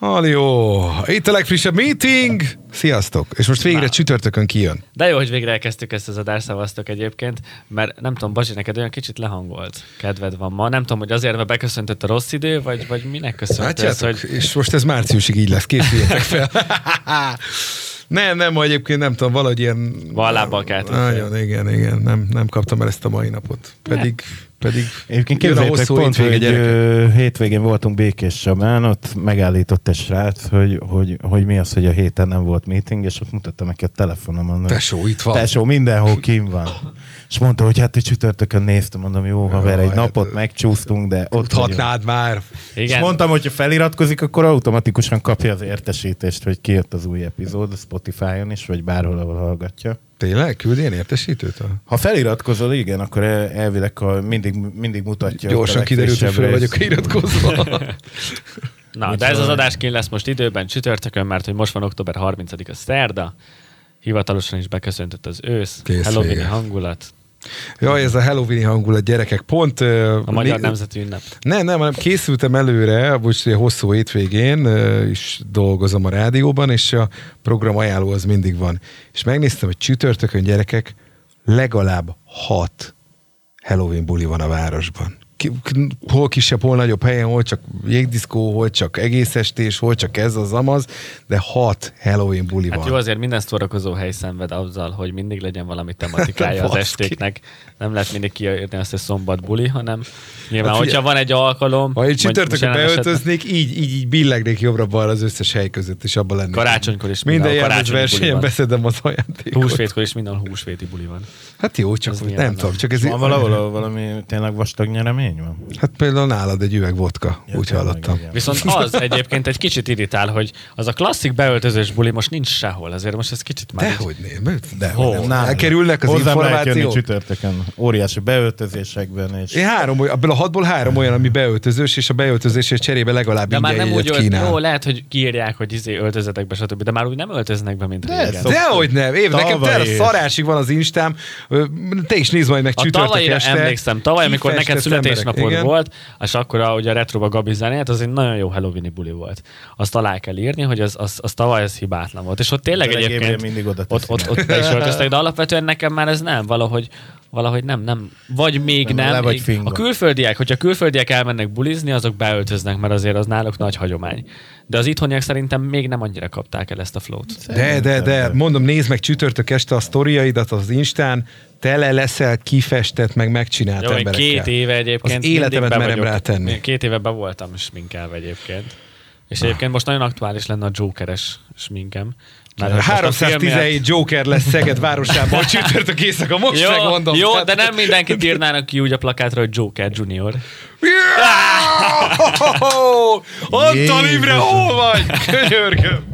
Halló! Itt a legfrissebb meeting! Sziasztok! És most végre Na. csütörtökön kijön. De jó, hogy végre elkezdtük ezt az adást, szavaztok egyébként, mert nem tudom, Bazsi, neked olyan kicsit lehangolt kedved van ma. Nem tudom, hogy azért, mert beköszöntött a rossz idő, vagy, vagy minek köszönt ez, Látjátok? hogy És most ez márciusig így lesz, készüljetek fel. nem, nem, ma egyébként nem tudom, valahogy ilyen... Van lábbal keltünk Nagyon, igen, igen, nem, nem kaptam el ezt a mai napot. Pedig, pedig Egyébként jön a képzeljétek, hosszú pont, gyerekek. ö, hétvégén voltunk Békés Csabán, ott megállított egy srác, hogy, hogy, hogy mi az, hogy a héten nem volt meeting, és ott mutattam neki a telefonomon. Tesó, itt van. Tesó, mindenhol kim van. És mondta, hogy hát egy csütörtökön néztem, mondom, jó haver, egy napot hát- megcsúsztunk, de ott. Tudhatnád már. És igen, mondtam, hogy ha feliratkozik, akkor automatikusan kapja az értesítést, hogy kijött az új epizód, a Spotify-on is, vagy bárhol, ahol hallgatja. Tényleg? Küld ilyen értesítőt? Ha feliratkozol, igen, akkor el- elvileg mindig, mindig mutatja. Gyorsan kiderült, hogy fel vagyok iratkozva. Na, de ez az adás kín lesz most időben csütörtökön, mert hogy most van október 30-a szerda, hivatalosan is beköszöntött az ősz, Kész Halloween hangulat, Jaj, ez a Halloween hangulat, gyerekek. Pont... a magyar mi- nemzeti ünnep. Nem, nem, hanem készültem előre, most hosszú hétvégén ö, is dolgozom a rádióban, és a program ajánló az mindig van. És megnéztem, hogy csütörtökön gyerekek legalább hat Halloween buli van a városban. Hol kisebb, hol nagyobb helyen, hol csak jégdiszkó, hol csak egész estés, hol csak ez az amaz, de hat Halloween buli Hát van. jó, azért minden szórakozó hely szenved azzal, hogy mindig legyen valami tematikája az estéknek. Nem lehet mindig kiírni azt, hogy szombat buli, hanem nyilván, Hát hogyha van egy alkalom... Ha én csütörtökön beöltöznék, így, így, így billegnék jobbra-balra az összes hely között, és abban lennék. Karácsonykor is Minden karácsonyi buli versenyen beszedem az ajándékot. Húsvétkor is minden húsvéti buli van. Hát jó, csak milyen nem tudom, csak ez Van valahol ahol valami tényleg vastag nyeremény van? Hát például nálad egy üveg vodka, Ja, úgy hallottam. igen. Viszont az egyébként egy kicsit irritál, hogy az a klasszik beöltözős buli most nincs sehol, azért most ez kicsit már... így- Dehogy nem, de Hol? nem. Elkerülnek az Hozzám információk. csütörtökön, óriási beöltözésekben, és Én három, abból a hatból három olyan, ami beöltözős, és a beöltözésért cserébe legalább De már nem úgy, kínál. jó, lehet, hogy kiírják, hogy izé öltözetek be, stb. De már úgy nem öltöznek be, mint De régen. Dehogy nem, év, nekem tele szarásig van az instám. Te is nézd majd meg A csütörtök este. emlékszem, tavaly, amikor neked születésnapod igen. volt, és akkor a, ugye a retroba Gabi zenélt, az egy nagyon jó Halloweeni buli volt. Azt alá kell írni, hogy az, az, az tavaly az hibátlan volt. És ott tényleg Tényleg egyébként mindig oda ott, ott, meg. ott be is öltöztek, de alapvetően nekem már ez nem, valahogy valahogy nem, nem. Vagy még Nem, nem. le vagy fingva. a külföldiek, hogyha külföldiek elmennek bulizni, azok beöltöznek, mert azért az náluk nagy hagyomány. De az itthoniak szerintem még nem annyira kapták el ezt a flót. De, de, de, mondom, nézd meg csütörtök este a sztoriaidat az Instán, tele leszel kifestett, meg megcsinált Jó, emberekkel. két éve egyébként Az életemet merem vagyok. rátenni. Két éve be voltam sminkelve egyébként. És egyébként most nagyon aktuális lenne a Jokeres sminkem. Miatt- 317 Joker lesz Szeged városában csütörtök éjszaka, most jó, megmondom. jó, de nem mindenkit írnának ki úgy a plakátra, hogy Joker Junior. Antal. Imre, hol vagy? Könyörgöm.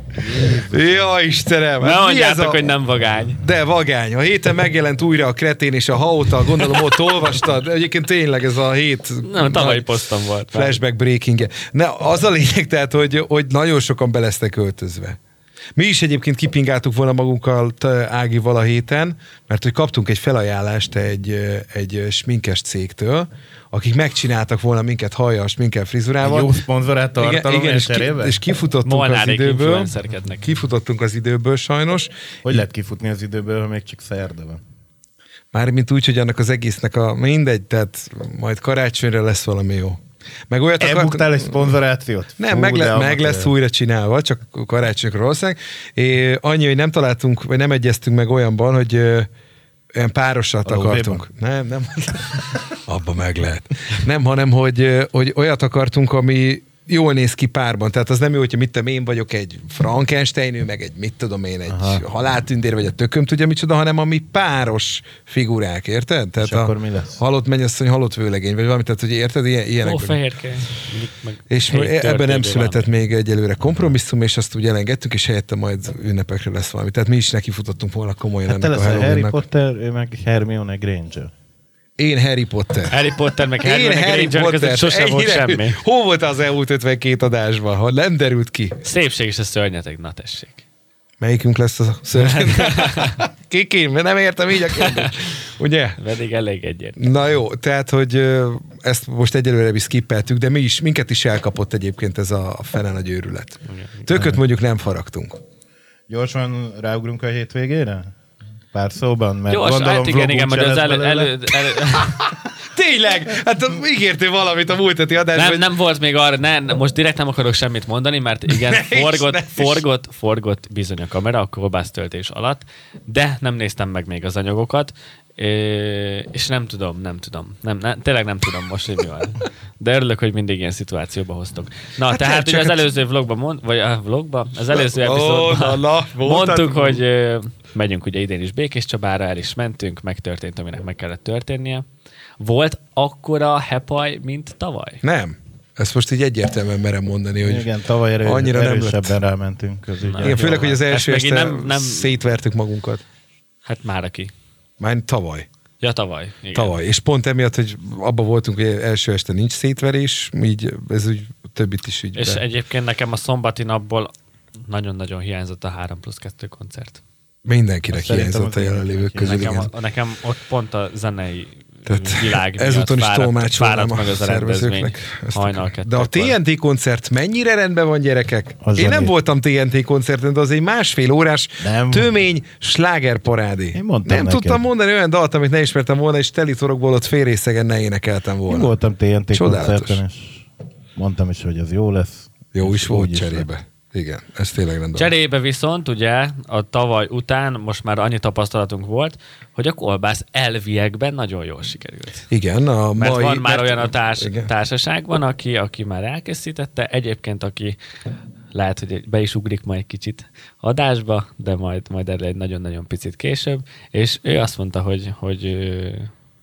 Ja, Istenem. Ne hát mondjátok, a- hogy nem vagány. De vagány. A héten megjelent újra a Kretén és a Haóta, gondolom ott olvastad. Egyébként tényleg ez a hét Nem, tavalyi posztom volt. flashback breaking -e. Ne, az a lényeg, tehát, hogy, hogy nagyon sokan be lesznek öltözve. Mi is egyébként kipingáltuk volna magunkkal t- Ágival a héten, mert hogy kaptunk egy felajánlást egy, egy sminkes cégtől, akik megcsináltak volna minket hajjal, sminkel, frizurával. Jó szponzorát tartalom igen, és, ki, és kifutottunk az Molnárék időből. influencerkednek. Kifutottunk az időből sajnos. Hogy lehet kifutni az időből, ha még csak szerda van? Mármint úgy, hogy annak az egésznek a mindegy, tehát majd karácsonyra lesz valami jó. Meg olyat Elbuktál egy szponzorációt? Nem, Fú, meg, le, meg lesz újra csinálva, csak karácsonykor valószínűleg. É, annyi, hogy nem találtunk, vagy nem egyeztünk meg olyanban, hogy ö, olyan párosat A akartunk. Nem, nem. Abba meg lehet. Nem, hanem, hogy, hogy olyat akartunk, ami jól néz ki párban. Tehát az nem jó, hogyha mit tudom, én vagyok egy Frankenstein, ő meg egy, mit tudom én, egy Aha. haláltündér, vagy a tököm tudja micsoda, hanem ami páros figurák, érted? Tehát És akkor mi lesz? Halott mennyasszony, halott vőlegény, vagy valami, tehát hogy érted, ilyen, ilyenek. Ó, fehérke. És hét ebben nem született még egyelőre kompromisszum, és azt úgy elengedtünk, és helyette majd ünnepekre lesz valami. Tehát mi is neki futottunk volna komolyan Hát te ennek a Harry. Potter, ő meg Hermione Granger. Én Harry Potter. Harry Potter meg Én Hermione Harry Granger között Potter. sosem volt semmi. Hol volt az elmúlt 52 adásban, ha nem derült ki? Szépség és a szörnyeteg, na tessék. Melyikünk lesz a szörny? Kiki, mert nem értem így a kérdést. Ugye? Pedig elég egyértelmű. Na jó, tehát, hogy ezt most egyelőre is skippeltük, de mi is, minket is elkapott egyébként ez a fene nagy őrület. Tököt mondjuk nem faragtunk. Gyorsan ráugrunk a hétvégére? Pár szóban? Mert Gyors, gondolom hát igen, igen, se az elő, elő, elő, Tényleg? Hát ígértél valamit a múlt heti adásban. nem, hogy- nem volt még arra, ne, most direkt nem akarok semmit mondani, mert igen, Ne is, forgott, is. forgott, forgott bizony a kamera a kolbásztöltés alatt, de nem néztem meg még az anyagokat, Ö, és nem tudom, nem tudom. Nem, nem, tényleg nem tudom most, hogy mi van. De örülök, hogy mindig ilyen szituációba hoztok. Na, Hát hát tehát ugye az előző vlogban, mond, vagy a vlogban, az előző epizódban na, na, voltak- mondtuk, hogy ö, megyünk ugye idén is Békés Csabára, el is mentünk, megtörtént, aminek meg kellett történnie. Volt akkora hepaj, mint tavaly? Nem. Ezt most így egyértelműen merem mondani, hogy Igen, tavaly erő, annyira nem erősebben rámentünk az ügyre. Igen, főleg, hogy az első este nem- nem- szétvertük magunkat. Hát már aki. Már tavaly. Ja, tavaly. Igen. Tavaly. És pont emiatt, hogy abba voltunk, hogy első este nincs szétverés, így ez úgy többit is így És be. egyébként nekem a szombati napból nagyon-nagyon hiányzott a 3 plusz 2 koncert. Mindenkinek Azt hiányzott a jelenlévők közül, Nekem, igen. a, nekem ott pont a zenei Tehát világ ezúton is tolmácsolnám fáradt a meg az szervezőknek. Hajnal De a. TNT koncert mennyire rendben van, gyerekek? Az Én nem zenét. voltam TNT koncerten, de az egy másfél órás Nem. tömény slágerparádé. Én mondtam nem neked. tudtam mondani olyan dalt, amit ne ismertem volna, és telitorokból ott fél részegen ne énekeltem volna. Én voltam TNT Csodálatos. koncerten, és mondtam is, hogy az jó lesz. Jó is volt cserébe. Igen, ez tényleg rendben. Cserébe viszont ugye a tavaly után most már annyi tapasztalatunk volt, hogy a kolbász elviekben nagyon jól sikerült. Igen, a Mert mai... van már mert- olyan a társ, Igen. társaságban, aki, aki már elkészítette, egyébként aki lehet, hogy be is ugrik majd egy kicsit adásba, de majd, majd erre egy nagyon-nagyon picit később, és ő azt mondta, hogy, hogy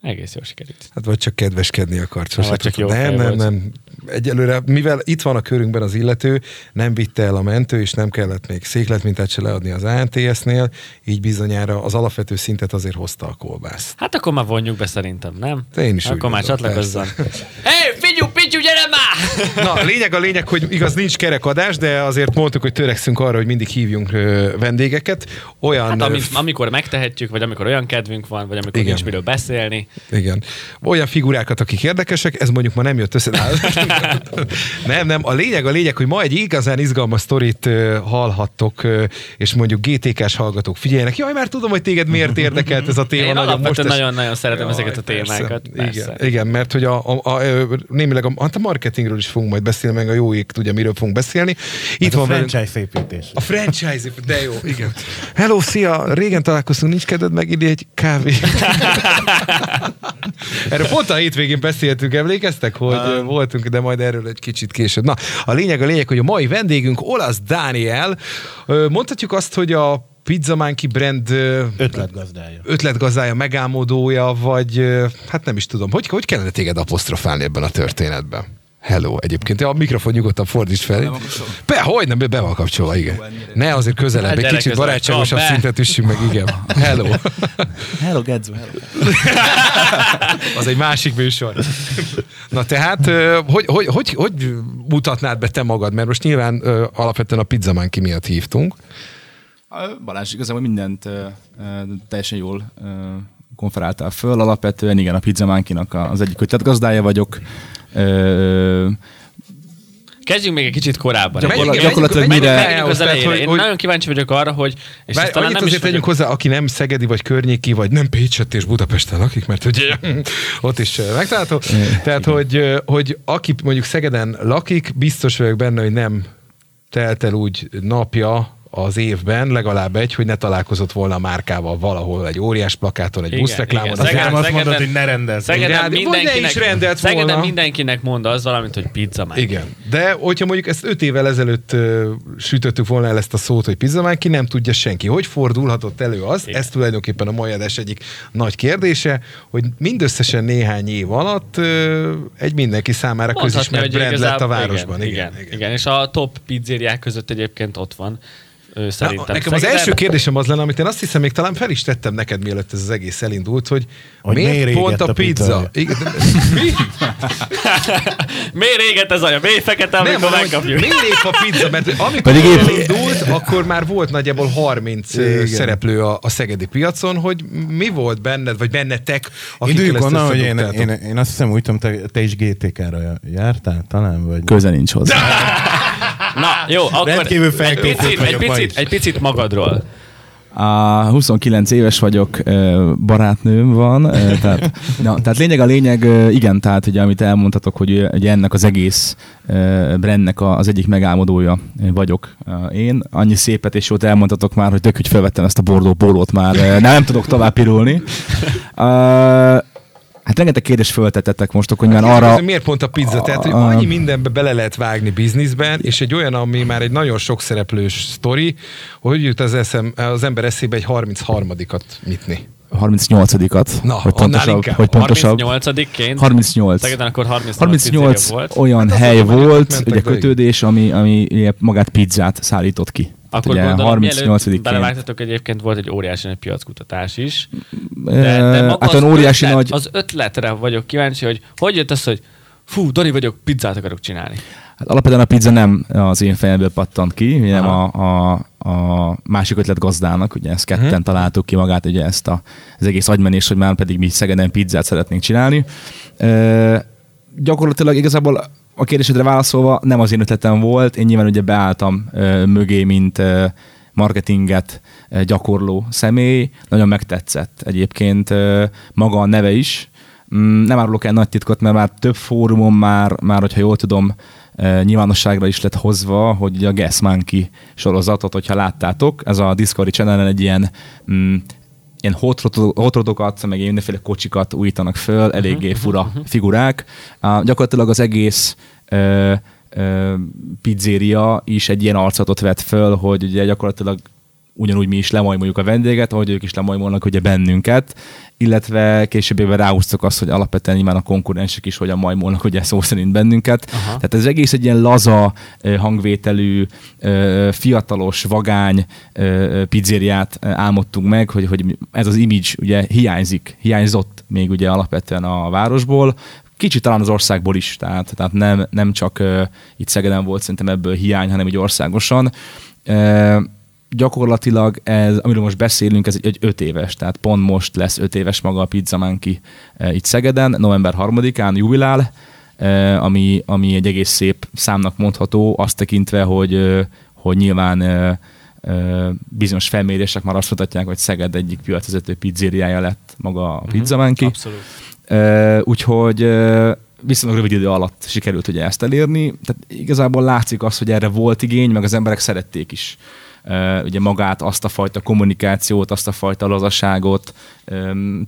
egész jól sikerült. Hát vagy csak kedveskedni akart. Sose vagy csak jó nem, nem, volt. nem. Egyelőre, mivel itt van a körünkben az illető, nem vitte el a mentő, és nem kellett még székletmintát se leadni az ANTS-nél, így bizonyára az alapvető szintet azért hozta a kolbász. Hát akkor már vonjuk be szerintem, nem? De én is Akkor már gondolom, csatlakozzon. Hé, hey, figyú, pityú, gyere! Na, a lényeg a lényeg, hogy igaz nincs kerekadás, de azért mondtuk, hogy törekszünk arra, hogy mindig hívjunk vendégeket. Olyan... Hát ami, amikor megtehetjük, vagy amikor olyan kedvünk van, vagy amikor Igen. nincs miről beszélni. Igen. Olyan figurákat, akik érdekesek, ez mondjuk ma nem jött össze. nem, nem. A lényeg, a lényeg, hogy ma egy igazán izgalmas sztorit hallhattok, és mondjuk GTK-s hallgatók figyeljenek. Jaj, már tudom, hogy téged miért érdekelt ez a téma. Én nagyon most nagyon-nagyon szeretem Jaj, ezeket a persze. témákat. Persze. Igen, igen, mert hogy a, a, a, a némileg a, hát a marketingről is fogunk majd beszélni, meg a jó ég tudja, miről fogunk beszélni. Itt a van velünk- franchise építés. a franchise, de jó, igen. Hello, szia, régen találkoztunk, nincs kedved megidni egy kávé. Erről pont a hétvégén beszéltünk, emlékeztek, hogy um. voltunk, de majd erről egy kicsit később. Na, a lényeg a lényeg, hogy a mai vendégünk Olasz Dániel. Mondhatjuk azt, hogy a Pizza Monkey brand Ötletgazdája. ötletgazdája, megálmodója, vagy hát nem is tudom, hogy, hogy kellene téged apostrofálni ebben a történetben? Hello, egyébként. A mikrofon nyugodtan fordíts fel. Be, hogy nem, be van kapcsolva, igen. Ne, azért közelebb, Hát egy kicsit barátságosabb szintet üssünk meg, igen. Hello. Hello, Gedzu, hello. Az egy másik műsor. Na tehát, hogy, hogy, hogy, hogy mutatnád be te magad? Mert most nyilván alapvetően a Pizza Monkey miatt hívtunk. Balázs, igazából mindent teljesen jól konferáltál föl. Alapvetően igen, a Pizza Monkey-nak az egyik ötletgazdája vagyok. Ö, Kezdjünk még egy kicsit korábban. Gyakorlatilag- gyakorlatilag mire- Menjünk az tehát, elejére. hogy- Én hogy- nagyon kíváncsi vagyok arra, hogy... És Bár talán nem is tegyünk vagyok, hozzá, aki nem Szegedi vagy környéki, vagy nem Pécset és Budapesten lakik, mert ugye ott is megtalálható. Tehát, hogy, hogy aki mondjuk Szegeden lakik, biztos vagyok benne, hogy nem telt el úgy napja az évben, legalább egy, hogy ne találkozott volna a márkával valahol egy óriás plakáton, egy Igen, buszreklámon. igen. az Szegeden- Nem azt Szegeden- mondod, hogy ne rendezz. Szegeden ne mindenkinek, is rendelt Szegeden volna. mindenkinek mond az valamit, hogy pizza már. Igen. De hogyha mondjuk ezt öt évvel ezelőtt uh, sütöttük volna el ezt a szót, hogy pizzamán, ki nem tudja senki. Hogy fordulhatott elő az? Igen. Ez tulajdonképpen a mai adás egyik nagy kérdése, hogy mindösszesen néhány év alatt uh, egy mindenki számára Mondhatni, közismert brand lett a városban. Igen, igen, igen. igen. És a top pizzériák között egyébként ott van. Szerintem. Nekem az Szegeden- első kérdésem az lenne, amit én azt hiszem, még talán fel is tettem neked, mielőtt ez az egész elindult, hogy, Hogy miért, miért pont a a pizza? Igen, Mi? Miért éget ez a miért fekete, Nem, amikor hogy megkapjuk? miért épp a pizza? Mert amikor Pedig épp- elindult, akkor már volt nagyjából 30 ö, Igen. szereplő a, a szegedi piacon, hogy mi volt benned, vagy bennetek, Induljunk ezt onnan, hogy én, én, én, azt hiszem úgy tudom, te, te is GTK-ra jártál talán, vagy... Köze nincs hozzá. Na, jó, akkor Rendkívül egy picit, egy, picit, egy picit magadról. A 29 éves vagyok, barátnőm van, tehát, na, tehát lényeg a lényeg, igen, tehát ugye, amit elmondhatok, hogy ugye ennek az egész brandnek az egyik megálmodója vagyok én. Annyi szépet és jót elmondhatok már, hogy tök, hogy felvettem ezt a bordó pólót már, ö, nem tudok tovább pirulni. Hát rengeteg kérdést föltettetek most, hogy már arra... Ez Miért pont a pizza? Tehát, hogy annyi mindenbe bele lehet vágni bizniszben, és egy olyan, ami már egy nagyon sok szereplős sztori, hogy jut az, eszem, az ember eszébe egy 33-at nyitni. 38-at, Na, hogy pontosabb. inkább. Hogy pontosabb 38-ként. 38. Szegeden akkor 38, 38 pizzeria volt. olyan Hát hely volt, ugye kötődés, ami, ami magát pizzát szállított ki. Tehát Akkor ugye gondolom, 38 mielőtt ként. belevágtatok egyébként volt egy óriási nagy piackutatás is. De, De, de maga hát az, óriási ötlet, nagy... az ötletre vagyok kíváncsi, hogy hogy jött az, hogy fú, Dani vagyok, pizzát akarok csinálni. Hát alapvetően a pizza nem az én fejemből pattant ki, ugye nem a, a, a másik ötlet gazdának, ugye ezt ketten Mhm. találtuk ki magát, ugye ezt a, az egész agymenés, hogy már pedig mi Szegeden pizzát szeretnénk csinálni. E, gyakorlatilag igazából a kérdésedre válaszolva nem az én ötletem volt, én nyilván ugye beálltam e, mögé, mint e, marketinget e, gyakorló személy, nagyon megtetszett egyébként e, maga a neve is, Mm, nem árulok el nagy titkot, mert már több fórumon már, már hogyha jól tudom, nyilvánosságra is lett hozva, hogy a Gas Monkey sorozatot, hogyha láttátok, ez a Discovery channel egy ilyen mm, ilyen hot rodok- hot rodokat, meg ilyen mindenféle kocsikat újítanak föl, eléggé fura figurák. Uh, gyakorlatilag az egész uh, pizzéria is egy ilyen arcatot vett föl, hogy ugye gyakorlatilag ugyanúgy mi is lemajmoljuk a vendéget, ahogy ők is lemajmolnak ugye bennünket, illetve később évben ráhúztuk azt, hogy alapvetően nyilván a konkurensek is hogyan majmolnak ugye szó szerint bennünket. Aha. Tehát ez egész egy ilyen laza hangvételű, fiatalos, vagány pizzériát álmodtunk meg, hogy, hogy ez az image ugye hiányzik, hiányzott még ugye alapvetően a városból, kicsit talán az országból is, tehát, tehát nem, nem csak uh, itt Szegeden volt szerintem ebből hiány, hanem így országosan. Uh, gyakorlatilag ez, amiről most beszélünk, ez egy, egy öt éves, tehát pont most lesz öt éves maga a Pizza Monkey uh, itt Szegeden, november 3-án jubilál, uh, ami, ami egy egész szép számnak mondható, azt tekintve, hogy, hogy nyilván uh, bizonyos felmérések már azt mutatják, hogy Szeged egyik piacvezető pizzériája lett maga a Pizza Monkey. Abszolút. Úgyhogy viszonylag rövid idő alatt sikerült ugye ezt elérni. Tehát igazából látszik az, hogy erre volt igény, meg az emberek szerették is. Ugye magát, azt a fajta kommunikációt, azt a fajta lazaságot,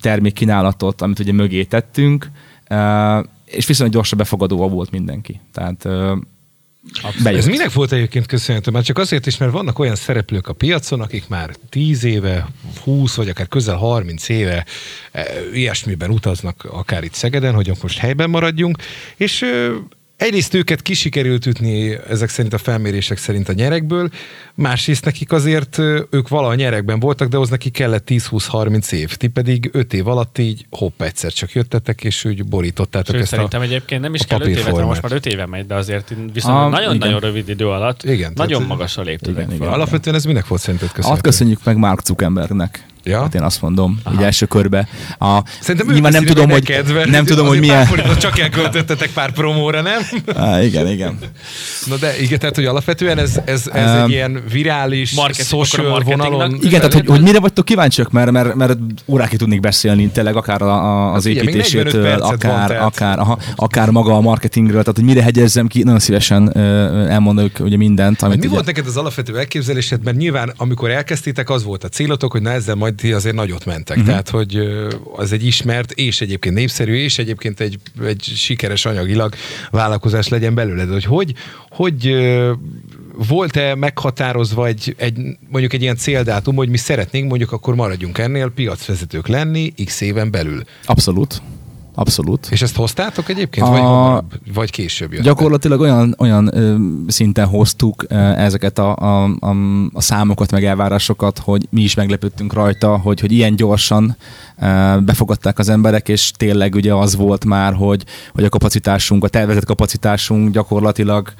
termékkínálatot, amit ugye mögé tettünk, és viszonylag gyorsan befogadóval volt mindenki. Tehát bejött. Ez minek volt egyébként köszönhető? Már csak azért is, mert vannak olyan szereplők a piacon, akik már 10 éve, 20 vagy akár közel 30 éve e, ilyesmiben utaznak, akár itt Szegeden, hogy most helyben maradjunk, és egyrészt őket kisikerült ütni ezek szerint a felmérések szerint a nyerekből, másrészt nekik azért ők vala a nyerekben voltak, de az neki kellett 10-20-30 év. Ti pedig 5 év alatt így hopp egyszer csak jöttetek, és úgy borítottátok Sőt, ezt szerintem a... egyébként nem is kell 5 évet, most már 5 éve megy, de azért viszont nagyon-nagyon rövid idő alatt Igen, nagyon magasra léptetek Igen, fel. igen. Alapvetően ez minek volt szerinted köszönhető? Hát köszönjük meg Mark Zuckerbergnek. Ja? Hát én azt mondom, így első körbe. A, Szerintem nyilván nem tudom, hogy, mert nem tudom, hogy milyen... forintot csak elköltöttetek pár promóra, nem? Á, igen, igen. Na de igen, tehát hogy alapvetően ez, ez, ez Um, egy ilyen virális, marketing- social vonalon. Igen, tehát hogy, hogy mire vagytok kíváncsiak, mert, mert, mert órákig tudnék beszélni tényleg akár a, a, az Hát figyelj, még 45 építésétől, perced van, akár, akár, aha, akár maga a marketingről, tehát hogy mire hegyezzem ki, nagyon szívesen elmondok ugye mindent. Amit mi ugye, volt neked az alapvető elképzelésed? Mert nyilván, amikor elkezdtétek, az volt a célotok, hogy na ezzel majd ti azért nagyot mentek. Uh-huh. Tehát, hogy az egy ismert, és egyébként népszerű, és egyébként egy, egy sikeres anyagilag vállalkozás legyen belőled. Hogy hogy, hogy volt-e meghatározva egy, egy, mondjuk egy ilyen céldátum, hogy mi szeretnénk mondjuk akkor maradjunk ennél piacvezetők lenni x éven belül? Abszolút. Abszolút. És ezt hoztátok egyébként, A- vagy hamarabb, vagy később jött? Gyakorlatilag olyan, olyan ö, szinten hoztuk ö, ezeket a, a, a, a számokat, meg elvárásokat, hogy mi is meglepődtünk rajta, hogy, hogy ilyen gyorsan ö, befogadták az emberek, és tényleg ugye az volt már, hogy, hogy a kapacitásunk, a tervezett kapacitásunk gyakorlatilag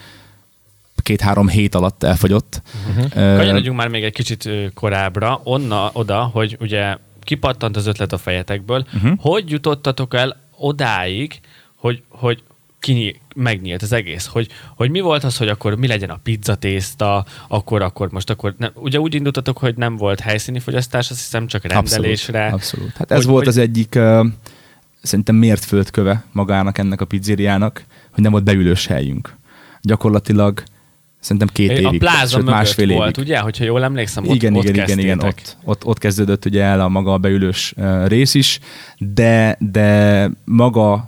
két-három hét alatt elfogyott. Uh-huh. Kanyarodjunk már még egy kicsit korábbra, onna, oda, hogy ugye kipattant az ötlet a fejetekből. Uh-huh. Hogy jutottatok el odáig, hogy, hogy kinyí, megnyílt az egész? Hogy, hogy mi volt az, hogy akkor mi legyen a pizzatészta, akkor, akkor most akkor, nem, ugye úgy indultatok, hogy nem volt helyszíni fogyasztás, azt hiszem csak rendelésre. Abszolút. abszolút. Hát ez Hogy- volt hogy- az egyik uh, szerintem miért földköve magának ennek a pizzériának, hogy nem volt beülős helyünk. Gyakorlatilag szerintem két a évig, pláza sőt, másfél évig. volt, ugye? Hogyha jól emlékszem, ott, igen, ott igen, igen, igen, ott, ott, ott kezdődött ugye el a maga a beülős uh, rész is, de, de maga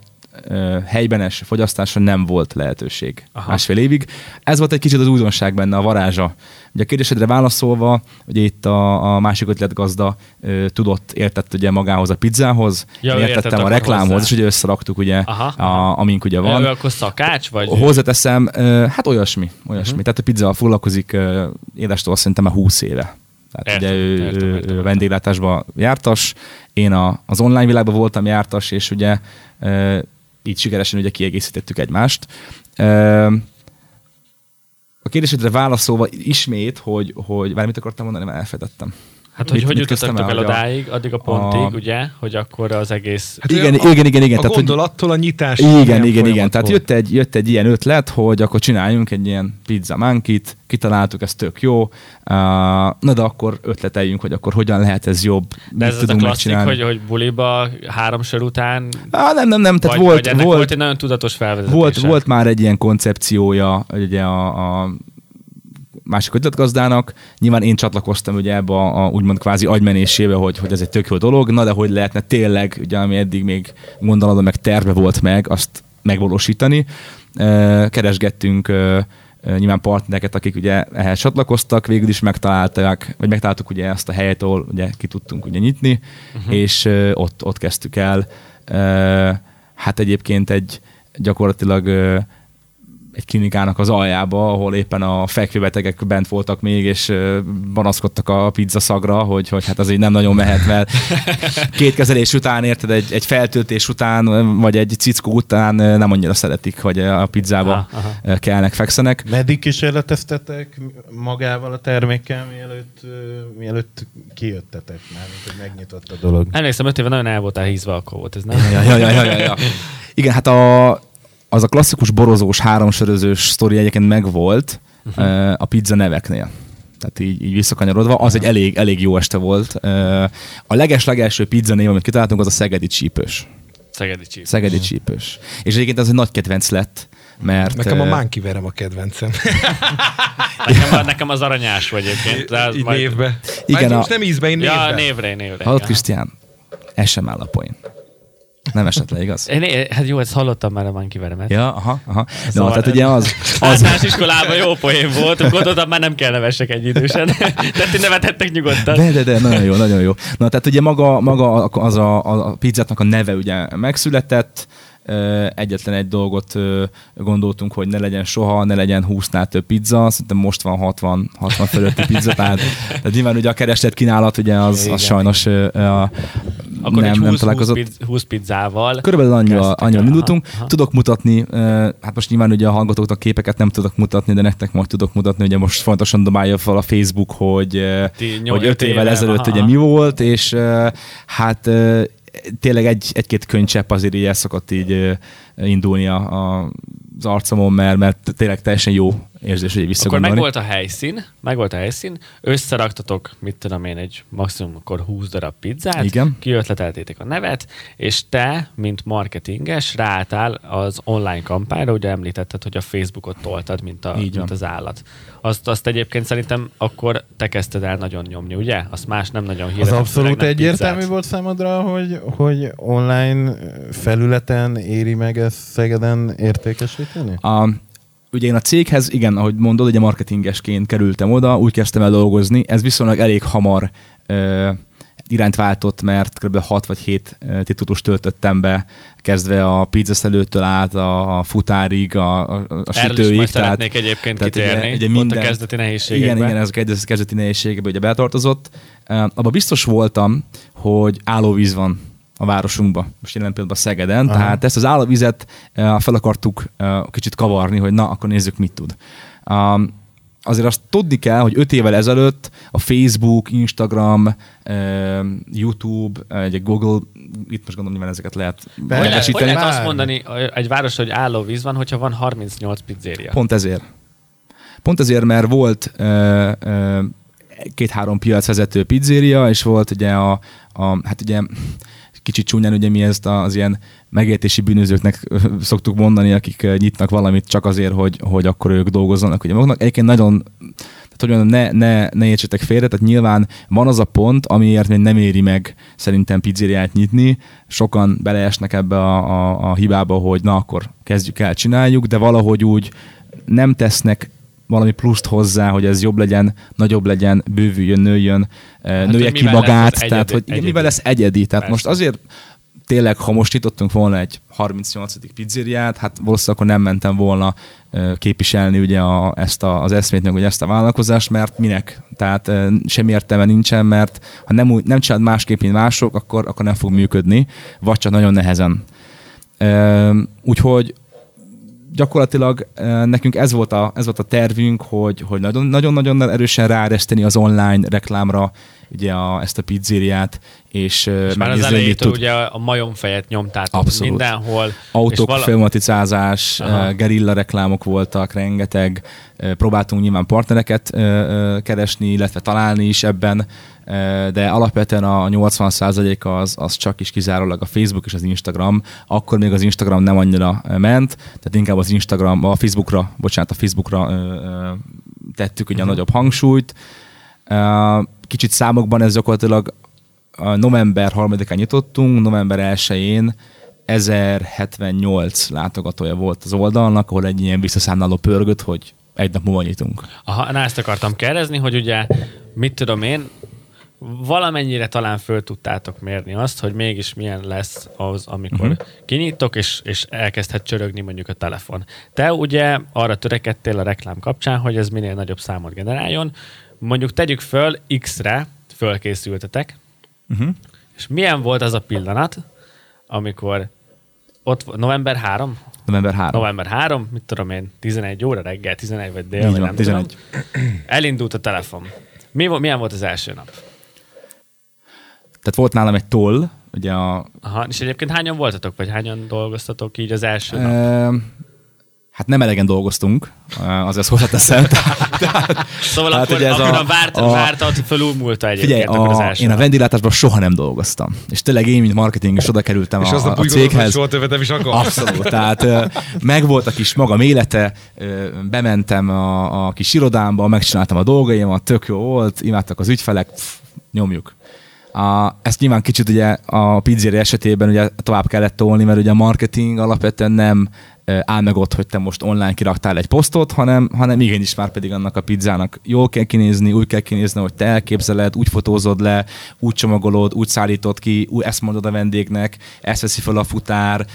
helybenes fogyasztásra nem volt lehetőség Aha. Másfél évig. Ez volt egy kicsit az újdonság benne, a varázsa. Ugye a kérdésedre válaszolva, ugye itt a, a másik ötletgazda uh, tudott, értett ugye magához a pizzához, Ja, én értettem a reklámhoz, hozzá. és ugye összeraktuk ugye, Aha, a, amink ugye van. Ő akkor szakács, vagy? Hozzáteszem, ö, hát olyasmi, olyasmi. Uh-huh. Tehát a pizzával foglalkozik ö, édestől szerintem már 20 éve. Tehát Értem, ugye ő, értem, vendéglátásban jártas, én a, az online világban voltam jártas, és ugye ö, így sikeresen ugye kiegészítettük egymást. A kérdésedre válaszolva ismét, hogy, hogy várj, mit akartam mondani, mert elfedettem. Hát, hogy Mit- hogy jutottak el odáig, addig a pontig, a- ugye, hogy akkor az egész... Hát igen, a- igen, igen, igen. A Tehát, gondolattól a nyitás. Igen, igen, igen. Tehát jött egy, jött egy ilyen ötlet, hogy akkor csináljunk egy ilyen pizza monkey-t, kitaláltuk, ez tök jó, uh, na de akkor ötleteljünk, hogy akkor hogyan lehet ez jobb, De ez az a klasszik, hogy, hogy buliba három sor után, Á, nem, nem, nem, tehát vagy, volt, vagy volt, volt egy nagyon tudatos felvezetése. volt, volt már egy ilyen koncepciója ugye a, a másik ötletgazdának. Nyilván én csatlakoztam ugye ebbe a, a úgymond kvázi agymenésébe, hogy, hogy ez egy tök jó dolog, na de hogy lehetne tényleg, ugye ami eddig még gondolatban meg terve volt meg, azt megvalósítani. Keresgettünk nyilván partnereket, akik ugye ehhez csatlakoztak, végül is megtalálták, vagy megtaláltuk ugye ezt a helyet, ahol ugye ki tudtunk ugye nyitni, uh-huh. és ott, ott kezdtük el. Hát egyébként egy gyakorlatilag egy klinikának az aljába, ahol éppen a fekvőbetegek bent voltak még, és panaszkodtak a pizza szagra, hogy, hogy hát az így nem nagyon mehet, mert két kezelés után, érted, egy, egy feltöltés után, vagy egy cickó után nem annyira szeretik, hogy a pizzába Aha, aha. kelnek, fekszenek. Meddig kísérleteztetek magával a termékkel, mielőtt, mielőtt kijöttetek már, mint hogy megnyitott a dolog? Emlékszem, öt éve nagyon el voltál hízva, akkor volt ez, nem? Ja, ja, ja, ja, ja. Igen, hát a, az a klasszikus borozós, háromsörözős sztori egyébként megvolt uh-huh. a pizza neveknél. Tehát így, így visszakanyarodva, az egy elég, elég jó este volt. Ö, A leges-legelső pizza név, amit kitaláltunk, az a Szegedi Csípős. Szegedi csíp. Szegedi Csípős. És egyébként ez egy nagy kedvenc lett, mert... Nekem a ö, Monkey verem a kedvencem. Nekem, nekem az aranyás vagy egyébként. de Így majd- névbe. Igen, a- most nem ízbe, én Ja, névbe. névre, névre. Hallott, ja. Krisztián? Ez sem áll a poén. Nem esett le, igaz? Én, hát jó, ezt hallottam már a Monkey Veremet. Ja, aha, aha. No, Szóval tehát ugye az, az, Általános iskolában jó poén volt, gondoltam már nem kell nevessek egy idősen. Tehát ti nevetettek nyugodtan. De, de, de, nagyon jó, nagyon jó. Na, tehát ugye maga, maga az a, a pizzátnak a neve ugye megszületett, egyetlen egy dolgot gondoltunk, hogy ne legyen soha, ne legyen 20-nál több pizza, szerintem most van 60, 60 fölötti pizza, tehát, tehát nyilván ugye a kereslet kínálat ugye az, az sajnos a, Akkor nem, egy nem 20, 20, találkozott. pizz, 20 pizzával. Körülbelül annyival el. indultunk. Aha, aha. Tudok mutatni, hát most nyilván ugye a hallgatóknak képeket nem tudok mutatni, de nektek majd tudok mutatni, ugye most fontosan dobálja fel a Facebook, hogy, Ti hogy öt évvel éve, ezelőtt aha, ugye mi volt, és hát tényleg egy, egy-két könycsepp azért így el szokott így indulni a, a, az arcomon, mert, mert tényleg teljesen jó érzés, hogy Akkor visszagondolni. meg volt a helyszín, meg volt a helyszín, összeraktatok, mit tudom én, egy maximum akkor 20 darab pizzát, Igen. kiötleteltétek a nevet, és te, mint marketinges, ráálltál az online kampányra, ugye említetted, hogy a Facebookot toltad, mint, a, Így mint az állat. Azt, azt egyébként szerintem akkor te kezdted el nagyon nyomni, ugye? Azt más nem nagyon Az hirdetett, abszolút főleg nem egyértelmű pizzát. volt számodra, hogy, hogy online felületen éri meg ezt Szegeden értékesíteni? A, ugye én a céghez, igen, ahogy mondod, ugye marketingesként kerültem oda, úgy kezdtem el dolgozni, ez viszonylag elég hamar ö, irányt váltott, mert kb. 6 vagy 7 titulust töltöttem be, kezdve a pizzaszelőtől át a, a futárig, a, a, a Erről is sütőig. majd szeretnék egyébként tehát kitérni, ugye- ugye ott a minden- kezdeti nehézségekbe. igen, igen, ez a kezdeti kezdeti nehézségekbe ugye betartozott. Abban biztos voltam, hogy állóvíz van a városunkban, most jelen pillanatban Szegeden, Aha. tehát ezt az állóvizet uh, fel akartuk uh, kicsit kavarni, hogy na, akkor nézzük, mit tud. Azért azt tudni kell, hogy öt évvel ezelőtt a Facebook, Instagram, YouTube, egy Google, itt most gondolom, nyilván ezeket lehet Hogy lehet, hogy nevesíteni. lehet azt mondani egy város, hogy álló víz van, hogyha van 38 pizzéria? Pont ezért. Pont ezért, mert volt ö, két-három piacvezető pizzéria, és volt ugye a, a hát ugye kicsit csúnyán ugye mi ezt az ilyen megértési bűnözőknek szoktuk mondani, akik ö, nyitnak valamit csak azért, hogy, hogy akkor ők dolgozzanak ugye maguknak. Egyébként nagyon tehát hogy mondjam, ne, ne, ne értsetek félre, tehát nyilván van az a pont, amiért még nem éri meg szerintem pizzériát nyitni. Sokan beleesnek ebbe a, a, a hibába, hogy na akkor kezdjük el, csináljuk, de valahogy úgy nem tesznek valami pluszt hozzá, hogy ez jobb legyen, nagyobb legyen, bővüljön, nőjön, hát, hogy nője ki magát, ez tehát egyedi- hogy egyedi. mivel lesz egyedi. Tehát Persze. most azért tényleg, ha most nyitottunk volna egy 38. pizzériát, hát valószínűleg akkor nem mentem volna ö, képviselni ugye a, ezt a, az eszmét, meg ugye ezt a vállalkozást, mert minek? Tehát ö, semmi értelme nincsen, mert ha nem, úgy, nem csinálod másképp, mint mások, akkor, akkor nem fog működni, vagy csak nagyon nehezen. Ö, úgyhogy gyakorlatilag eh, nekünk ez volt a, ez volt a tervünk, hogy, hogy nagyon- nagyon-nagyon erősen ráereszteni az online reklámra ugye a, ezt a pizzériát, és, És és már az elejétől tud. ugye a majomfejet nyomtátok Abszolút. mindenhol. Autók, vala- filmatizázás, Aha. eh, gerilla reklámok voltak, rengeteg. Eh, Próbáltunk nyilván partnereket eh, eh, keresni, illetve találni is ebben, eh, de alapvetően a 80% az, az csak is kizárólag a Facebook és az Instagram. Akkor még az Instagram nem annyira ment, tehát inkább az Instagram, a Facebookra, bocsánat, a Facebookra tettük ugye a nagyobb hangsúlyt. Kicsit számokban ez gyakorlatilag november 3-án nyitottunk, november 1-én 1078 látogatója volt az oldalnak, ahol egy ilyen visszaszámláló pörgött, hogy egy nap múlva nyitunk. Aha, na ezt akartam kérdezni, hogy ugye, mit tudom én, valamennyire talán föl tudtátok mérni azt, hogy mégis milyen lesz az, amikor uh-huh. kinyitok, és, és elkezdhet csörögni mondjuk a telefon. Te ugye arra törekedtél a reklám kapcsán, hogy ez minél nagyobb számot generáljon. Mondjuk tegyük föl, X-re fölkészültetek, Uh-huh. és milyen volt az a pillanat, amikor ott november 3? November 3. November 3, mit tudom én, 11 óra reggel, 11 vagy dél, vagy nem 11. tudom. Elindult a telefon. Mi, milyen volt az első nap? Tehát volt nálam egy toll, ugye a... Aha, és egyébként hányan voltatok, vagy hányan dolgoztatok így az első nap? E, hát nem elegen dolgoztunk, eh, az ezt hozzáteszem. Tehát, Szóval hát akkor, ugye ez akkor a, a- várt, a- vártad, fölülmúlta egyébként Figyelj, akkor az első én a vendéglátásban soha nem dolgoztam. És tényleg én, mint marketing, is oda kerültem És a, a, a céghez. soha többet nem is akar. Abszolút. Tehát ö, megvolt a kis magam élete, ö, bementem a, a kis irodámba, megcsináltam a dolgaimat, tök jó volt, imádtak az ügyfelek, pff, nyomjuk. A, ezt nyilván kicsit ugye a pizzeria esetében ugye tovább kellett tolni, mert ugye a marketing alapvetően nem áll meg ott, hogy te most online kiraktál egy posztot, hanem, hanem igenis már pedig annak a pizzának jól kell kinézni, úgy kell kinézni, hogy te elképzeled, úgy fotózod le, úgy csomagolod, úgy szállítod ki, úgy ezt mondod a vendégnek, ezt veszi fel a futár,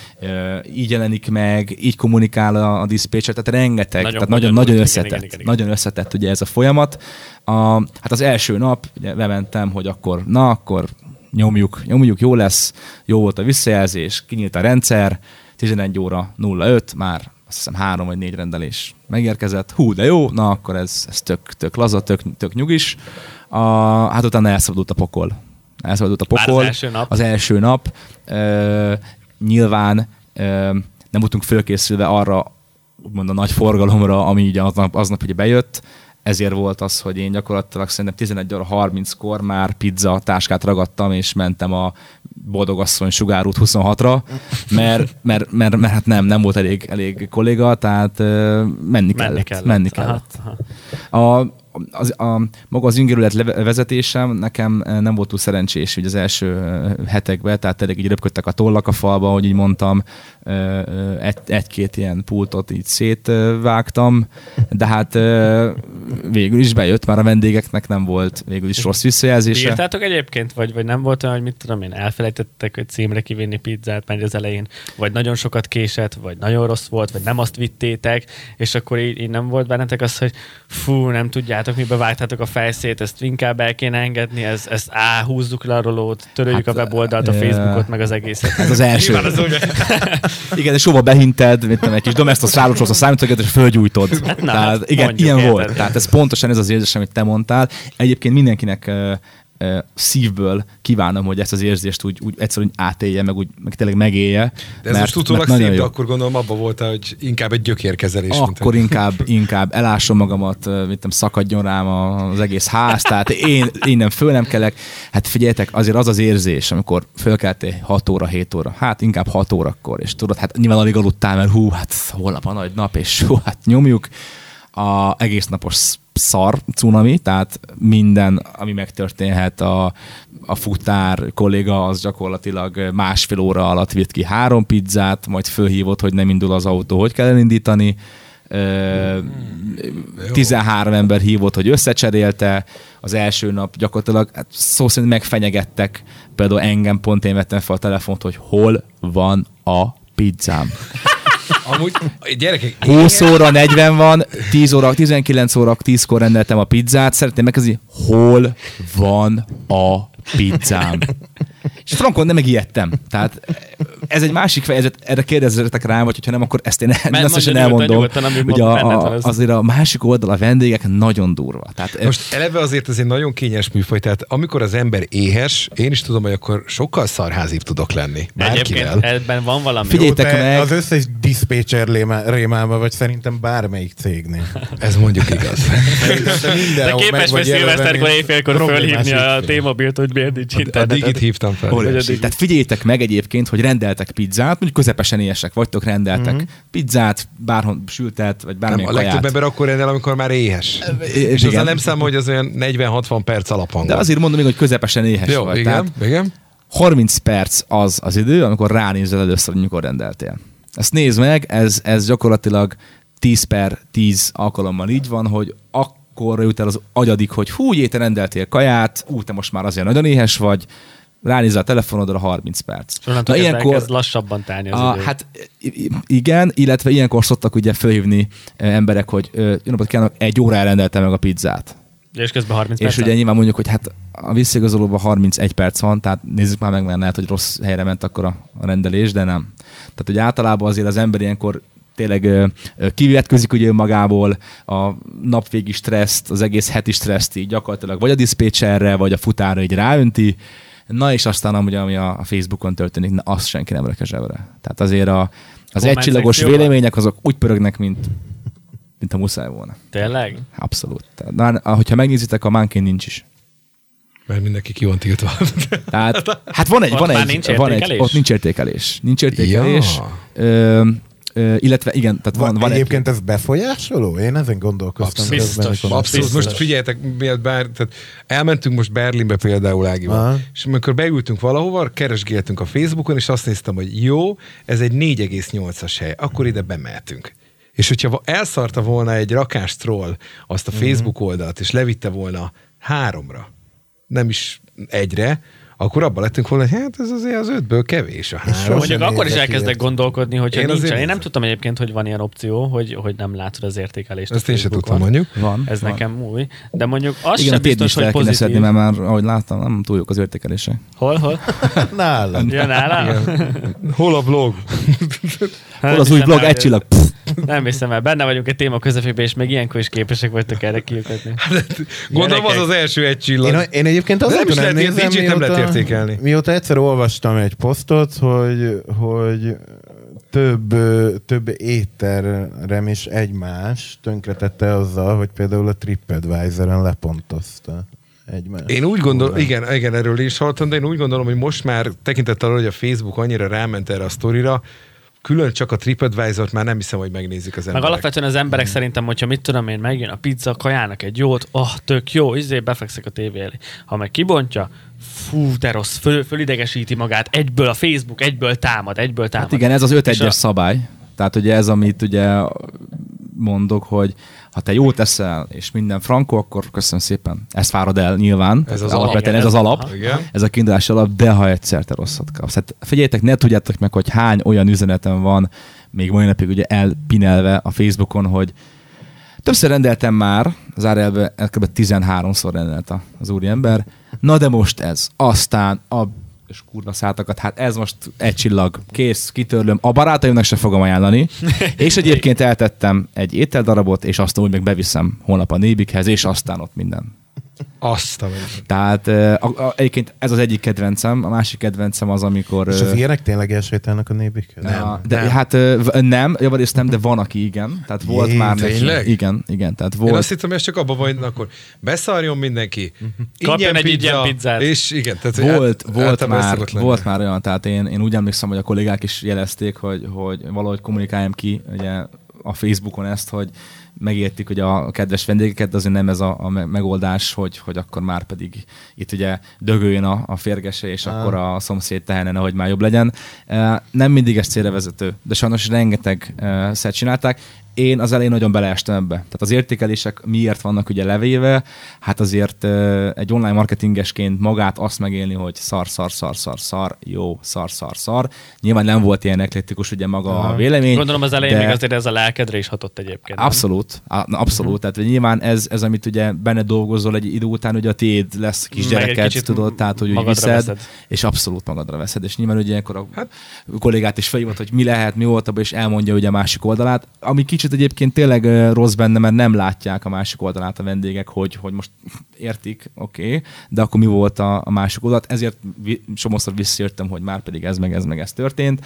így jelenik meg, így kommunikál a, a diszpécser, tehát rengeteg, Nagyon nagyon tehát nagyon, nagyon igen, összetett, igen, igen, igen. nagyon összetett ugye ez a folyamat. A, hát az első nap ugye bementem, hogy akkor na, akkor nyomjuk, nyomjuk, jó lesz, jó volt a visszajelzés, kinyílt a rendszer, 11 óra 05, már azt hiszem három vagy négy rendelés megérkezett. Hú, de jó, na akkor ez, ez tök, tök laza, tök, tök nyugis. A, hát utána elszabadult a pokol. Elszabadult a Már az pokol. első nap? Az első nap. Ö, nyilván ö, nem voltunk fölkészülve arra, úgymond a nagy forgalomra, ami így aznap, aznap ugye bejött, ezért volt az, hogy én gyakorlatilag szerintem 11 óra 30-kor már pizza táskát ragadtam, és mentem a boldogasszony sugárút 26-ra, mert, mert, mert, mert, hát nem, nem volt elég, elég kolléga, tehát menni, Menni kellett, kellett. Menni kellett. aha. A, az, a, maga az ingerület vezetésem nekem nem volt túl szerencsés ugye az első hetekben, tehát tényleg így röpködtek a tollak a falba, hogy így mondtam, egy, egy-két ilyen pultot így szétvágtam, de hát végül is bejött, már a vendégeknek nem volt végül is rossz visszajelzése. Írtátok egyébként, vagy, vagy nem volt olyan, hogy mit tudom én, elfelejtettek egy címre kivinni pizzát már az elején, vagy nagyon sokat késett, vagy nagyon rossz volt, vagy nem azt vittétek, és akkor így, így nem volt bennetek az, hogy fú, nem tudjátok, mibe vágtátok a fejszét, ezt inkább el kéne engedni, ez, ezt á, húzzuk le a rolót, töröljük Hát, a weboldalt, a Facebookot, meg az egészet. Ez az első. Az úgy, Igen, és hova behinted, mit tudom, egy kis domestos szállócsolsz a számítógépet, és fölgyújtod. Hát na, Tehát hát igen, mondjuk, ilyen volt. Tehát ez pontosan ez az érzés, amit te mondtál. Egyébként mindenkinek szívből kívánom, hogy ezt az érzést úgy, úgy egyszerűen úgy átélje, meg, úgy, meg tényleg megélje. De ez most utólag szép, de jó. akkor gondolom abban volt, hogy inkább egy gyökérkezelés. mint Akkor egy- inkább, inkább elásom magamat, tudom, szakadjon rám az egész ház, tehát én innen föl nem kelek. Hát figyeljetek, azért az az érzés, amikor fölkeltél 6 óra, 7 óra, hát inkább 6 órakor, és tudod, hát nyilván alig aludtál, mert hú, hát holnap a nagy nap, és hú, hát nyomjuk a egész napos szar cunami, tehát minden, ami megtörténhet, a, a futár kolléga az gyakorlatilag másfél óra alatt vitt ki három pizzát, majd fölhívott, hogy nem indul az autó, hogy kell elindítani, Ö, 13 ember hívott, hogy összecserélte, az első nap gyakorlatilag hát szó szerint megfenyegettek, például engem pont én vettem fel a telefont, hogy hol van a pizzám. Amúgy, gyerekek, 20 óra 40 van, 10 óra, 19 óra 10-kor rendeltem a pizzát, szeretném megkezdeni, hol van a pizzám. És frankon nem megijedtem. Tehát ez egy másik fejezet, erre kérdezzetek rám, vagy ha nem, akkor ezt én nyugodtan, elmondom. nyugodtan, Ugye a, a, az- azért a másik oldal, a vendégek nagyon durva. Tehát Most eleve azért ez egy nagyon kényes műfaj, tehát amikor az ember éhes, én is tudom, hogy akkor sokkal szarházibb tudok lenni. Bárkivel. Ebben van valami. Figyelj, Jó, meg. Az összes lémá- rémában vagy szerintem bármelyik cégnél. Ez mondjuk igaz. De képes vagy szilveszterkor éjfélkor fölhívni a témobilt, hogy miért nincs A interneted. digit hívtam fel. Óriási. Tehát figyeljétek meg egyébként, hogy rendeltek pizzát, mondjuk közepesen éhesek vagytok, rendeltek mm-hmm. pizzát, bárhol sültet, vagy Nem, bármilyen a legtöbb kaját. ember akkor rendel, amikor már éhes. És És igen. nem számol, hogy az olyan 40-60 perc alaphangon. De azért mondom még, hogy közepesen éhes Jó, vagy. igen, Tehát igen. 30 perc az az idő, amikor ránézel először, hogy mikor rendeltél. Ezt nézd meg, ez, ez gyakorlatilag 10 per 10 alkalommal így van, hogy akkor jut el az agyadik, hogy hú, te rendeltél kaját, ú, te most már azért nagyon éhes vagy, ránézel a telefonodra 30 perc. És kezdve elkezd lassabban tálni az a, idő. hát igen, illetve ilyenkor szoktak ugye felhívni eh, emberek, hogy jó napot kívánok, egy óra elrendeltem meg a pizzát. És közben 30 És percen? ugye nyilván mondjuk, hogy hát a visszaigazolóban 31 perc van, tehát nézzük már meg, mert lehet, hogy rossz helyre ment akkor a, rendelés, de nem. Tehát, hogy általában azért az ember ilyenkor tényleg kivetközik ugye magából a napvégi stresszt, az egész heti stresszt így gyakorlatilag vagy a diszpécserre, vagy a futára így ráönti, na és aztán amúgy, ami a, Facebookon történik, na, azt senki nem röke zsebre. Tehát azért a, az Komment egycsillagos vélemények azok úgy pörögnek, mint, mint a muszáj volna. Tényleg? Abszolút. Tehát, na, ahogyha megnézitek, a Mánként nincs is. Mert mindenki ki van tiltva. Tehát, hát van egy, Ott van egy, nincs van egy, értékelés? ott nincs értékelés. Nincs értékelés. Ja. Ö, ö, illetve igen, tehát van, Van, egyébként ez befolyásoló? Én ezen gondolkoztam. Abszolút. közben, Biztos. Abszolút. Biztos. Most figyeljetek, miért bár, tehát elmentünk most Berlinbe például Ágival, Aha. és amikor beültünk valahova, keresgéltünk a Facebookon, és azt néztem, hogy jó, ez egy 4,8-as hely, akkor ide bemehetünk. És hogyha elszarta volna egy rakás troll azt a Facebook oldalt, és levitte volna háromra, nem is egyre, akkor abban lettünk volna, hogy hát ez azért az ötből kevés a három. Mondjuk akkor is elkezdek ilyet. gondolkodni, hogy Én nincsen. Én nem tudtam egyébként, hogy van ilyen opció, hogy, hogy nem látod az értékelést. Ezt én sem tudtam mondjuk. Van. Ez van. nekem új. De mondjuk az Igen, a sem biztos, hogy pozitív. szedni, mert már, ahogy láttam, nem túl jók az értékelések. Hol, hol? Nálad. Jön nálam? Hol a blog? Hol az új blog, egy csillag. Pff, Nem hiszem el. Benne vagyunk egy téma közepébe, és még ilyenkor is képesek vagytok erre kiukatni. Gondolom az az első egy csillag. Én, én egyébként De nem is nem, lehet, nézem, DJ-t nem lehet mióta, értékelni. mióta egyszer olvastam egy posztot, hogy, hogy több, több étterem is egymás tönkretette azzal, hogy például a TripAdvisor-en lepontozta egymást. Én úgy gondolom, igen, igen, erről is hallottam, de én úgy gondolom, hogy most már tekintettel arra, hogy a Facebook annyira ráment erre a sztorira, külön csak a TripAdvisor-t már nem hiszem, hogy megnézik az Meg emberek. alapvetően az emberek szerintem, hogyha mit tudom én, megjön a pizza, kajának egy jót, oh, tök jó, izé, befekszek a tévé elé. Ha meg kibontja, fú, de rossz, föl, fölidegesíti magát, egyből a Facebook, egyből támad, egyből támad. Hát igen, ez az 5 És 1 a- szabály. Tehát ugye ez, amit ugye mondok, hogy ha te jót teszel, és minden frankó, akkor köszönöm szépen. Ezt várod el nyilván. Ez az alap. ez az alap. Igen. Ez a kiindulási alap, de ha egyszer te rosszat kapsz. Hát figyeljetek, ne tudjátok meg, hogy hány olyan üzenetem van, még mai napig ugye elpinelve a Facebookon, hogy többször rendeltem már, az árelve kb. 13-szor rendelt az úriember, na de most ez, aztán a és kurva szátakat, hát ez most egy csillag, kész, kitörlöm, a barátaimnak se fogom ajánlani, és egyébként eltettem egy ételdarabot, és azt úgy meg beviszem holnap a nébikhez, és aztán ott minden. Azt a. Tehát a, a, egyébként ez az egyik kedvencem, a másik kedvencem az, amikor... És az ilyenek tényleg elsétálnak a nébikhez? Nem. de nem. hát nem, javarészt nem, de van, aki igen. Tehát volt Jé, már neki. tényleg? Igen, igen. Tehát Én volt. azt hittem, hogy ez csak abban van, akkor beszarjon mindenki, Kapjon egy ingyen pizzát. és igen, tehát volt, át- volt, már, volt már olyan, tehát én, én úgy emlékszem, hogy a kollégák is jelezték, hogy, hogy valahogy kommunikáljam ki ugye a Facebookon ezt, hogy megértik ugye a kedves vendégeket, de azért nem ez a, a me- megoldás, hogy, hogy akkor már pedig itt ugye dögöljön a, a férgese, és Ah. akkor a szomszéd tehenen, hogy már jobb legyen. Nem mindig ez célra vezető, de sajnos rengeteg szert csinálták. Én az elején nagyon beleestem ebbe. Tehát az értékelések miért vannak ugye levéve, hát azért egy online marketingesként magát azt megélni, hogy szar, szar, szar, szar, szar, jó, szar, szar, szar. Nyilván nem volt ilyen eklektikus ugye maga a Aha. vélemény. Gondolom az elején de- még azért ez a lelkedre is hatott egyébként. nem? Abszolút, abszolút. Tehát hogy nyilván ez, ez, amit ugye benne dolgozol egy idő után, ugye a tiéd lesz kisgyereket, tudod, tehát hogy úgy viszed, veszed. és abszolút magadra veszed. És nyilván ugye ilyenkor a hát, kollégát is felhívott, hogy mi lehet, mi volt abban, és elmondja ugye a másik oldalát, ami kicsit egyébként tényleg rossz benne, mert nem látják a másik oldalát a vendégek, hogy, hogy most értik, oké, okay, de akkor mi volt a, a másik oldalat, ezért vi, somószor visszajöttem, hogy már pedig ez meg ez meg ez történt.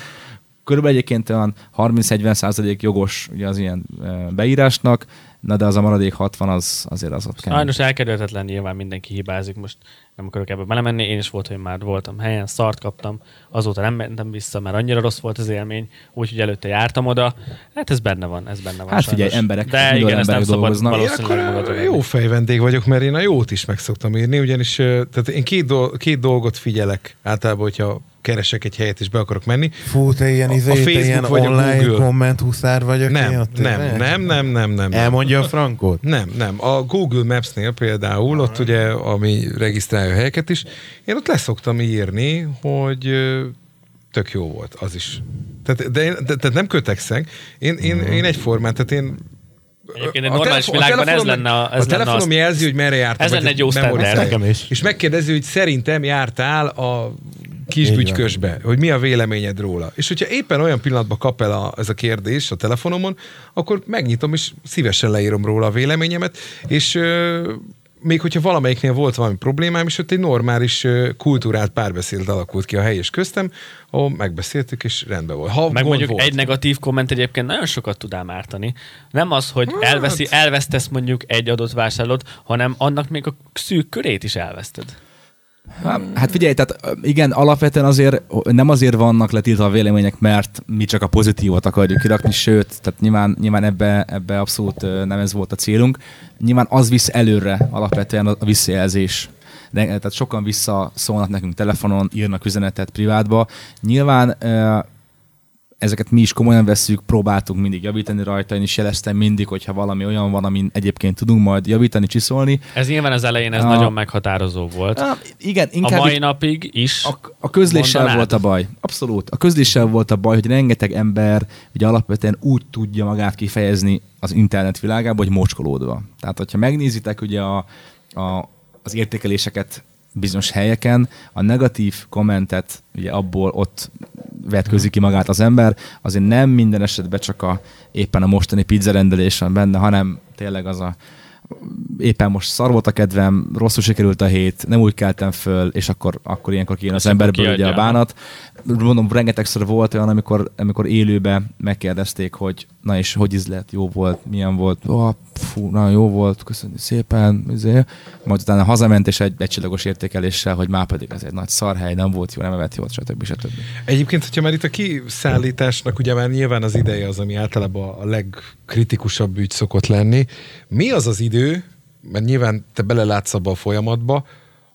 Körülbelül egyébként olyan 30-40 százalék jogos ugye az ilyen beírásnak, na de az a maradék 60 az azért az ott kell. Sajnos elkerülhetetlen, nyilván mindenki hibázik, most nem akarok ebbe belemenni, én is volt, hogy már voltam helyen, szart kaptam, azóta nem mentem vissza, mert annyira rossz volt az élmény, úgyhogy előtte jártam oda. Hát ez benne van, ez benne van. Hát figyelj, sajnos. emberek, de igen, ezt nem emberek szabad dolgoznak. Én valószínűleg akkor jó fej vendég vagyok, mert én a jót is meg szoktam írni, ugyanis tehát én két, dol- két dolgot figyelek általában, hogyha keresek egy helyet és be akarok menni. Fú, te ilyen, A- a izé, te Facebook ilyen vagy a online Google. komment huszár vagy, aki Nem, ott- nem, nem, nem, nem, nem, nem. Elmondja a frankot? Nem, nem. A Google Maps-nél például, ott ugye, ami regisztrálja a helyeket is, én ott leszoktam írni, hogy tök jó volt, az is. Tehát, de, én, de, tehát nem kötekszek. Én, én, én egyformán, tehát én Egyébként egy a normális telefon- a világban ez lenne a, ez a lenne telefonom az, jelzi, hogy merre jártam. Ez lenne egy jó standard. style. Nekem is. És megkérdezi, hogy szerintem jártál a kisbügykösbe, hogy mi a véleményed róla. És hogyha éppen olyan pillanatban kap el a, ez a kérdés a telefonomon, akkor megnyitom, és szívesen leírom róla a véleményemet, és ö, még hogyha valamelyiknél volt valami problémám, és ott egy normális, kultúrált párbeszéd alakult ki a hely és köztem, ahol megbeszéltük, és rendben volt. Ha Meg mondjuk volt. egy negatív komment egyébként nagyon sokat tud ám ártani. Nem az, hogy Hát. elveszi, elvesztesz mondjuk egy adott vásárlót, hanem annak még a szűk körét is elveszted. Hát figyelj, tehát igen, alapvetően azért nem azért vannak letiltva a vélemények, mert mi csak a pozitívot akarjuk kirakni, sőt, tehát nyilván, nyilván ebbe, ebbe abszolút nem ez volt a célunk. Nyilván az visz előre alapvetően a visszajelzés. De, tehát sokan visszaszólnak nekünk telefonon, írnak üzenetet privátba. Nyilván ezeket mi is komolyan vesszük, próbáltunk mindig javítani rajta, én is jeleztem mindig, hogyha valami olyan van, amin egyébként tudunk majd javítani, csiszolni. Ez nyilván az elején ez A- nagyon meghatározó volt. Ah, igen, A inkább mai így- napig is. a, a közléssel mondanád? volt a baj. Abszolút. A közléssel volt a baj, hogy rengeteg ember ugye alapvetően úgy tudja magát kifejezni az internet világában, hogy mocskolódva. Tehát, hogyha megnézitek ugye a, a, az értékeléseket bizonyos helyeken, a negatív kommentet ugye abból ott vetkőzik ki magát az ember, azért nem minden esetben csak a, éppen a mostani pizzarendelés van benne, hanem tényleg az a éppen most szar volt a kedvem, rosszul sikerült a hét, nem úgy keltem föl, és akkor, akkor ilyenkor kijön az emberből ugye a kiadja. bánat. Mondom, rengetegszer volt olyan, amikor, amikor élőbe megkérdezték, hogy na és hogy ízlet, jó volt, milyen volt, oh, fú, nagyon jó volt, köszönjük szépen, azért. majd utána hazament és egy egycsillagos értékeléssel, hogy már pedig ez egy nagy szarhely, nem volt jó, nem evett jót, stb. stb. Egyébként, hogyha már itt a kiszállításnak ugye már nyilván az ideje az, ami általában a legkritikusabb ügy szokott lenni. Mi az az idő, mert nyilván te belelátsz abba a folyamatba,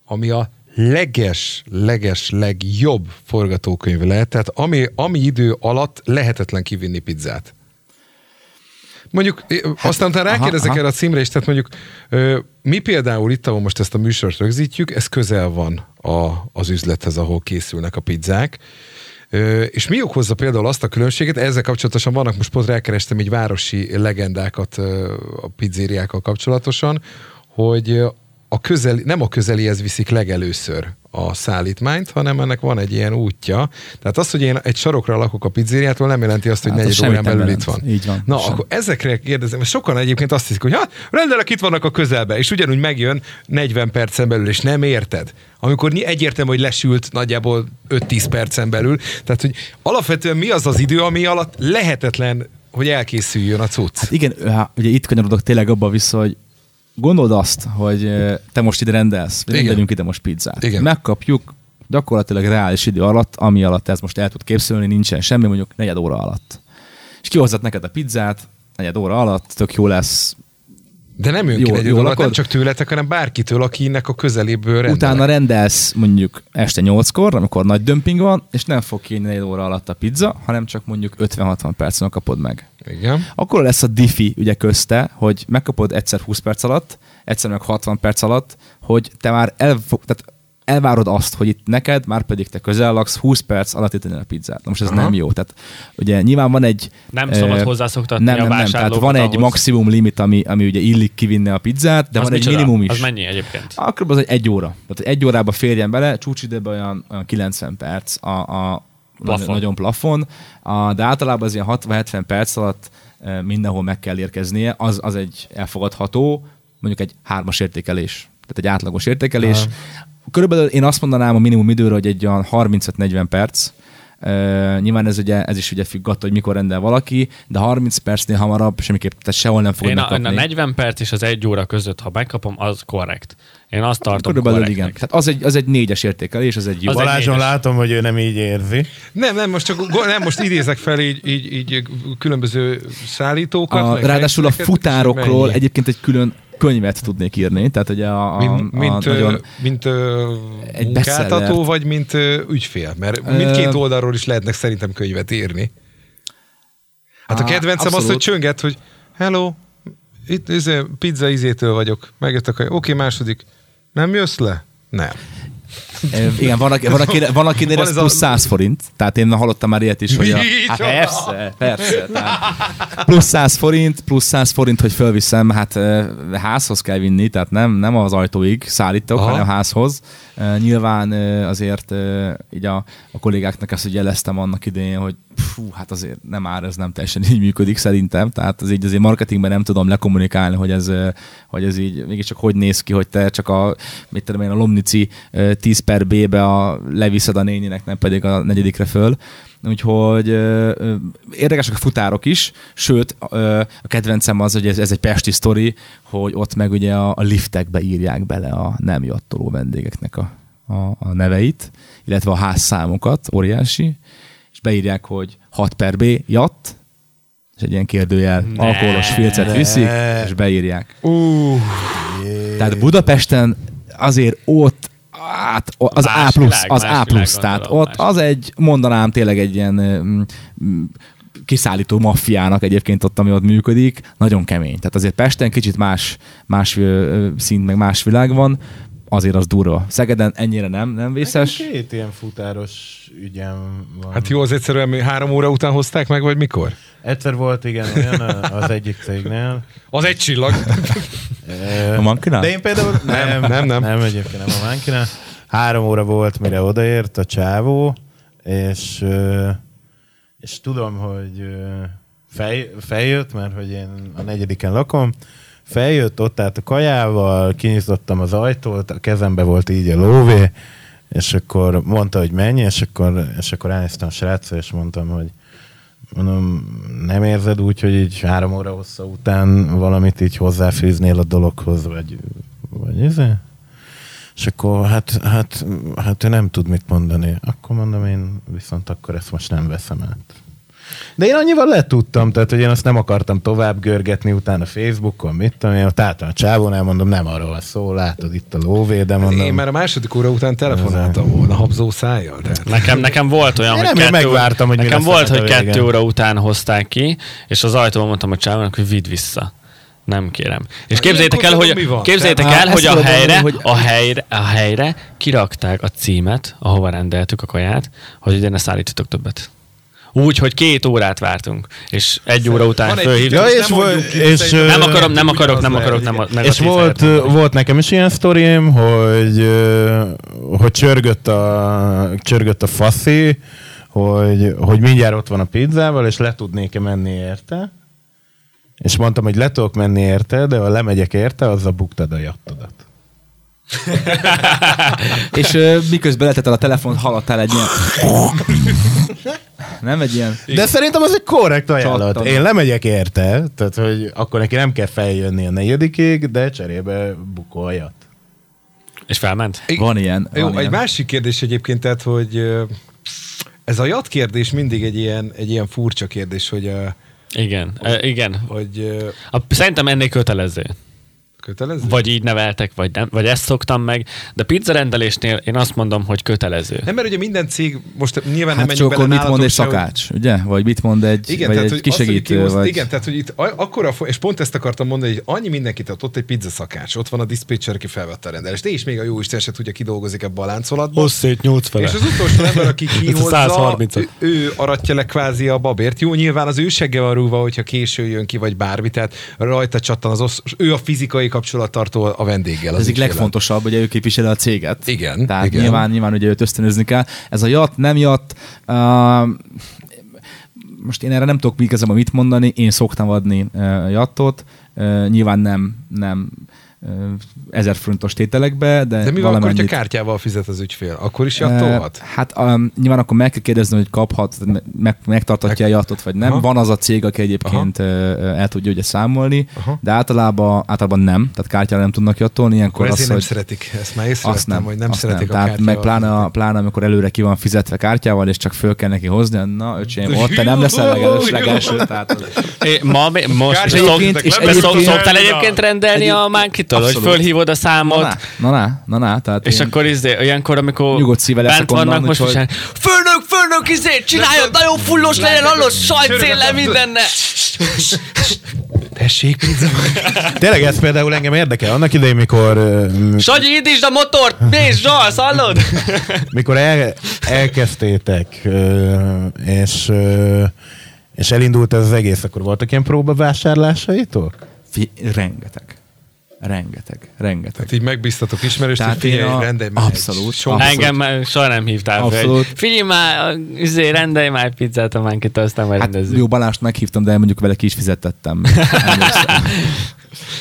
ami a leges, leges, legjobb forgatókönyv lehet, tehát ami, ami idő alatt lehetetlen kivinni pizzát. Mondjuk, hát, aztán utána rákérdezek erre a címre is, tehát mondjuk mi például itt, ahol most ezt a műsort rögzítjük, ez közel van a, az üzlethez, ahol készülnek a pizzák, és mi okozza például azt a különbséget, ezzel kapcsolatosan vannak, most pont rákerestem így városi legendákat a pizzériákkal kapcsolatosan, hogy a közeli, nem a közelihez viszik legelőször a szállítmányt, hanem ennek van egy ilyen útja. Tehát az, hogy én egy sarokra lakok a pizzériától, nem jelenti azt, hogy hát negyed órán belül itt van. Így van. Na, sem. akkor ezekre kérdezem, mert sokan egyébként azt hiszik, hogy hát rendelek, itt vannak a közelbe, és ugyanúgy megjön 40 percen belül, és nem érted. Amikor egyértelmű, hogy lesült nagyjából 5-10 percen belül. Tehát, hogy alapvetően mi az az idő, ami alatt lehetetlen hogy elkészüljön a cucc. Hát igen, ugye itt kanyarodok tényleg abba vissza, hogy gondold azt, hogy te most ide rendelsz, vagy rendelünk ide most pizzát. Igen. Megkapjuk gyakorlatilag reális idő alatt, ami alatt ez most el tud képzelni, nincsen semmi, mondjuk negyed óra alatt. És kihozzat neked a pizzát, negyed óra alatt, tök jó lesz, de nem önként egy alatt, nem csak tőletek, hanem bárkitől, akinek a közeléből rendelek. Utána rendelsz mondjuk este nyolckor, amikor nagy dömping van, és nem fog kérni egy óra alatt a pizza, hanem csak mondjuk 50-60 percen kapod meg. Igen. Akkor lesz a diffi ugye közte, hogy megkapod egyszer 20 perc alatt, egyszer meg 60 perc alatt, hogy te már el, tehát elvárod azt, hogy itt neked, már pedig te közel laksz, 20 perc alatt itt a pizzát. Na most ez Aha. nem jó. Tehát ugye nyilván van egy... Nem szabad hozzászoktatni nem, nem, nem, tehát van egy ahhoz. maximum limit, ami, ami ugye illik kivinni a pizzát, de az van egy minimum is. Az mennyi egyébként? Akkor az egy, egy óra. Tehát egy órába férjen bele, csúcsidőben olyan, olyan 90 perc a, a plafon. nagyon plafon, a, de általában az ilyen 60-70 perc alatt mindenhol meg kell érkeznie, az, az egy elfogadható, mondjuk egy hármas értékelés tehát egy átlagos értékelés. Aha. Körülbelül én azt mondanám a minimum időre, hogy egy olyan 35-40 perc, Uh, nyilván ez, ugye, ez is ugye függ attól, hogy mikor rendel valaki, de 30 percnél hamarabb semmiképp, tehát sehol nem fogod én megkapni. A, a 40 perc és az egy óra között, ha megkapom, az korrekt. Én azt tartom Körülbelül igen. Tehát az egy, az egy négyes értékelés, az egy jó. Az Balázson látom, hogy ő nem így érzi. Nem, nem, most csak nem, most idézek fel így, így, így különböző szállítókat. A, ráadásul a futárokról egyébként egy külön könyvet tudnék írni. Tehát ugye a, a, mint, mint, a nagyon, mint egy munkáltató, vagy mint ügyfél? Mert mindkét oldalról is lehetnek szerintem könyvet írni. Hát a kedvencem Abszolút. az, hogy csönget, hogy hello, itt izé, pizza izétől vagyok. Megjöttek, oké, okay, második. Nem jössz le? Nem. Igen, van, aki, van, aki, van akinél van ez plusz 100 forint, tehát én hallottam már ilyet is, hogy a, hát persze, persze. Tehát plusz 100 forint, plusz 100 forint, hogy fölviszem, hát házhoz kell vinni, tehát nem, nem az ajtóig szállítok, Aha. hanem házhoz. Nyilván azért így a, a kollégáknak ezt hogy jeleztem annak idején, hogy fú, hát azért nem már ez nem teljesen így működik szerintem, tehát az így azért marketingben nem tudom lekommunikálni, hogy ez, hogy ez így mégiscsak hogy néz ki, hogy te csak a, mit tudom én, a Lomnici 10 per B-be a, leviszed a néninek, nem pedig a negyedikre föl. Úgyhogy ö, ö, érdekesek a futárok is, sőt, ö, a kedvencem az, hogy ez, ez egy pesti sztori, hogy ott meg ugye a, a liftekbe írják bele a nem jattoló vendégeknek a, a, a neveit, illetve a házszámokat, óriási, és beírják, hogy 6 per B jatt, és egy ilyen kérdőjel ne, alkoholos filcet viszik, és beírják. Uh, Tehát Budapesten azért ott hát az más A plusz, az A plusz, tehát ott az egy, mondanám tényleg egy ilyen kiszállító maffiának egyébként ott, ami ott működik, nagyon kemény. Tehát azért Pesten kicsit más, más szint, meg más világ van, azért az durva. Szegeden ennyire nem, nem vészes. Nekem két ilyen futáros ügyem van. Hát jó, az egyszerűen három óra után hozták meg, vagy mikor? Egyszer volt, igen, olyan az egyik cégnél. Az egy csillag. a Mankinál? De én például nem, nem, nem. Nem, egyébként nem a Mankinál. Három óra volt, mire odaért a csávó, és, és tudom, hogy fej, feljött, mert hogy én a negyediken lakom, feljött, ott állt a kajával, kinyitottam az ajtót, a kezembe volt így a lóvé, és akkor mondta, hogy mennyi, és akkor, és akkor elnéztem a srácra, és mondtam, hogy mondom, nem érzed úgy, hogy így három óra hossza után valamit így hozzáfűznél a dologhoz, vagy, vagy ez? És akkor hát, hát, hát ő nem tud mit mondani. Akkor mondom én, viszont akkor ezt most nem veszem át. De én annyival letudtam, tehát hogy én azt nem akartam tovább görgetni utána Facebookon, mit tudom én, ott álltam a csávónál, mondom, nem arról van szó, látod itt a lóvé, de mondom... Én már a második óra után telefonáltam volna habzó szájjal. Tehát. Nekem, nekem volt olyan, Én hogy nem, kettő, megvártam, hogy nekem volt, hogy kettő óra után hozták ki, és az ajtóban mondtam a csávónak, hogy vidd vissza. Nem kérem. És képzeljétek el, hogy, képzeljétek el, hát hogy a helyre, hogy- a helyre, a helyre kirakták a címet, ahova rendeltük a kaját, hogy ugye ne szállítsatok többet. Úgy, hogy két órát vártunk, és egy óra után fölhívtuk. Ja, Most és, nem és, Nem akarom, nem akarok, nem akarok, nem, igen. nem És volt, volt nekem is ilyen sztorim, hogy, hogy csörgött a, csörgött a faszi, hogy, hogy mindjárt ott van a pizzával, és le tudnék-e menni érte. És mondtam, hogy le tudok menni érte, de ha lemegyek érte, azzal buktad a jattodat. És miközben letetted el a telefont, hallottál egy ilyen... Nem egy ilyen... De szerintem az egy korrekt ajánlat. Csattan. Én lemegyek érte, tehát hogy akkor neki nem kell feljönni a negyedikig, de cserébe bukoljat. És felment? Van ilyen. Jó, van egy ilyen. másik kérdés egyébként, tehát, hogy ez a jat kérdés mindig egy ilyen, egy ilyen furcsa kérdés, hogy, Igen, e, igen. hogy ö, A, szerintem ennél kötelező. Kötelező? Vagy így neveltek, vagy, nem, vagy ezt szoktam meg, de pizza rendelésnél én azt mondom, hogy kötelező. Nem, mert ugye minden cég, most nyilván nem Hát menjünk csak bele akkor mit mond egy se, hogy- szakács, ugye? Vagy mit mond egy, Igen, vagy tehát, egy azt, kisegítő, kihoz, vagy... Igen, tehát, hogy itt akkora, és pont ezt akartam mondani, hogy annyi mindenkit ott, ott egy pizza szakács, ott van a diszpécser, aki felvette a rendelést, és még a jó Isten se tudja, kidolgozik ebbe a láncolatba. szét 8 fele. És az utolsó ember, aki kihozza, 130-at. ő, ő aratja le kvázi a babért. Jó, nyilván az ő segge van rúva, hogyha késő jön ki, vagy bármi, tehát rajta csattan az osz, ő a fizikai kapcsolattartó a vendéggel. Ez egyik legfontosabb, hogy ő képviseli a céget. Igen, Tehát igen. Nyilván, nyilván ugye őt ösztönözni kell. Ez a jat, nem jat, uh, most én erre nem tudok igazából mit mondani, én szoktam adni uh, jattot, uh, nyilván nem, nem ezer forintos tételekbe, de, De mi van akkor, hogyha valamennyit- kártyával fizet az ügyfél? Akkor is jattolhat? Eh, Hát um, nyilván akkor meg kell kérdezni, hogy kaphat, meg, megtartatja a jattot, vagy nem. Aha. Van az a cég, aki egyébként uh, el tudja ugye számolni, Aha. de általában, általában nem, tehát kártyára nem tudnak jattolni. Ilyenkor Akkor az, nem hogy szeretik. Ezt már azt észrevettem, nem, hogy nem azt szeretik a Tehát kártyával. meg pláne, pláne, amikor előre ki van fizetve kártyával, és csak föl kell neki hozni, na öcsém, ott te nem leszel leges, legelső. Tehát ma, most szok, egyébként- és és egyébként, szoktál egyébként rendelni a mánkitól, hogy Abszolút. fölhívod a számot, na, na, na, na, na, tehát és én, akkor izé, olyankor, amikor Nyugodt szívvel bent leszek onnan, vannak, most úgyhogy- is fölnök, fölnök, izé, csináljon, nagyon fullos legyen, hallod, sajtszéllel mindenne. Tessék, pizza. Tényleg ez például engem érdekel. Annak idején, mikor, Sanyi, indítsd a motort, nézd, zsalsz, hallod? mikor el, elkezdtétek, és, és elindult ez az egész, akkor voltak ilyen próbavásárlásaitok? fi, rengeteg. Rengeteg, rengeteg. Hát így megbíztatok ismerős, hogy Tehát én figyelj, a- rendelj már abszolút, egy. Engem már soha nem hívtál fel. Abszolút. hogy Figyelj már, izé, rendelj már egy pizzát a mánkitól, aztán majd Hát rendezzük. jó, Balást meghívtam, de mondjuk vele ki is fizettettem.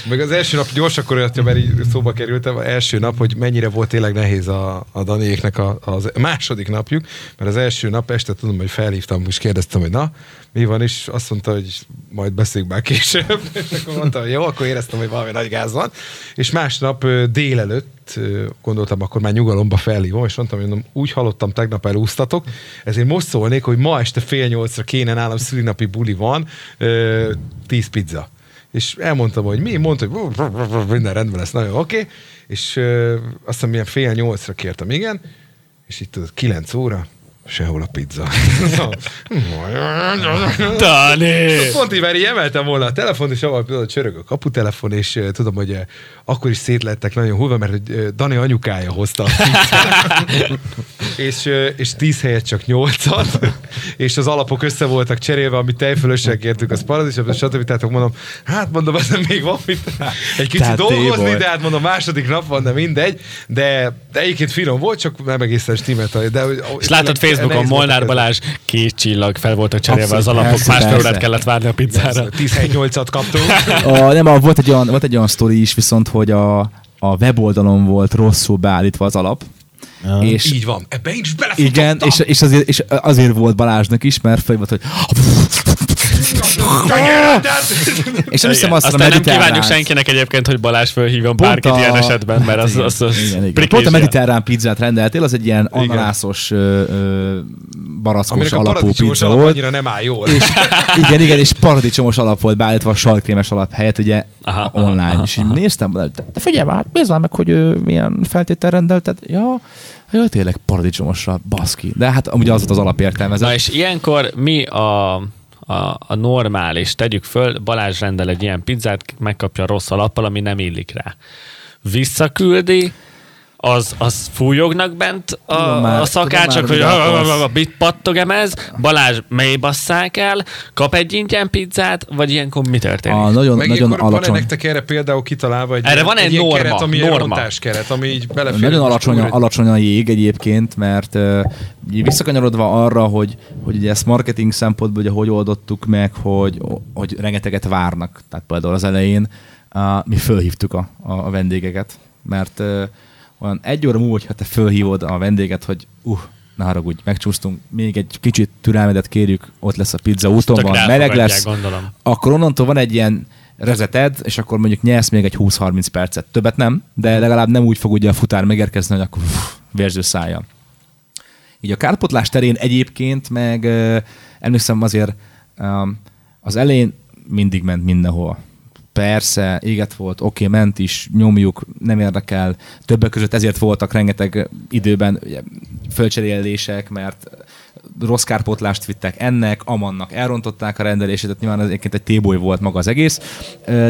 Meg az első nap gyors akkor olyat, mert így szóba kerültem, az első nap, hogy mennyire volt tényleg nehéz a, a Daniéknek a, az második napjuk, mert az első nap este tudom, hogy felhívtam, és kérdeztem, hogy na, mi van, és azt mondta, hogy majd beszéljünk már később, és akkor mondta, hogy jó, akkor éreztem, hogy valami nagy gáz van, és másnap délelőtt gondoltam, akkor már nyugalomba felhívom, és mondtam, hogy úgy hallottam, tegnap elúsztatok, ezért most szólnék, hogy ma este fél nyolcra kéne nálam szülinapi buli van, tíz pizza. És elmondtam, hogy mi, mondta, hogy minden rendben lesz, nagyon oké, okay. és ö, azt hiszem, milyen fél nyolcra kértem, igen, és itt tudod, kilenc óra, sehol a pizza. Dani! Pont így már így emeltem volna a telefon, és avval például csörög a kaputelefon, és uh, tudom, hogy uh, akkor is szétlettek nagyon hullva, mert hogy uh, Dani anyukája hozta a és, uh, és tíz helyet csak nyolcat, és az alapok össze voltak cserélve, amit tejfölössel kértük, az paradicsom, stb. Tehát mondom, hát mondom, ezen még van mit egy kicsit Tehát dolgozni, de hát mondom, második nap van, de mindegy, de, de egyébként finom volt, csak nem egészen stimmelt. De, És látod Facebookon Molnár Balázs két csillag fel voltak cserélve az Abszolút, alapok, persze, másfél órát kellett várni a pizzára. 10 8 at kaptunk. A, nem, a, volt, egy olyan, volt egy olyan sztori is, viszont, hogy a, a weboldalon volt rosszul beállítva az alap, Ja. És Így van. Ebbe én is belefutottam. igen, és, és, azért, és azért volt Balázsnak is, mert volt, hogy és nem hiszem azt, Aztán nem kívánjuk senkinek egyébként, hogy Balázs fölhívjon Pont bárkit a- ilyen esetben, mert az, igen, az, az igen, igen. Pont a mediterrán pizzát rendeltél, az egy ilyen ananászos, barackos alapú pizza alap volt. annyira nem áll jól. És, igen, igen, és paradicsomos alap volt beállítva a sajtkrémes alap helyett, ugye Aha, online. aha, és így aha. néztem, de, de figyelj már, nézd meg, hogy ő, milyen feltétel rendelted. Ja, jó, tényleg paradicsomosra, baszki. De hát amúgy az volt az alapértelmezet. Na és ilyenkor mi a, a, a normális? Tegyük föl, Balázs rendel egy ilyen pizzát, megkapja rossz alappal, ami nem illik rá. Visszaküldi, az, az fújognak bent a, Tudom már, a szakácsok, hogy bit pattog ez, Balázs mély basszák el, kap egy ingyen pizzát, vagy ilyenkor mi történik? A nagyon, Meg nagyon alacsony. nektek erre például kitalálva egy, Erre ilyen- van egy ilyen norma, keret, ami norma. egy keret, ami így belefér. Nagyon alacsony, alacsony a jég egyébként, mert uh, visszakanyarodva arra, hogy, hogy ugye ezt marketing szempontból ugye hogy oldottuk meg, hogy, hogy rengeteget várnak. Tehát például az elején uh, mi fölhívtuk a, a, a vendégeket, mert uh, olyan egy óra múlva, ha te fölhívod a vendéget, hogy uh, ne haragudj, megcsúsztunk, még egy kicsit türelmedet kérjük, ott lesz a pizza, úton van, meleg lesz, gondolom. akkor onnantól van egy ilyen rezeted, és akkor mondjuk nyersz még egy 20-30 percet. Többet nem, de legalább nem úgy fog ugye a futár megérkezni, hogy akkor uff, vérző szája. Így a kárpotlás terén egyébként meg emlékszem azért az elején mindig ment mindenhol. Persze, éget volt, oké, okay, ment is, nyomjuk, nem érdekel. Többek között ezért voltak rengeteg időben ugye, fölcserélések, mert rossz kárpotlást vittek ennek, amannak, elrontották a rendelését, tehát nyilván ez egyébként egy téboly volt maga az egész,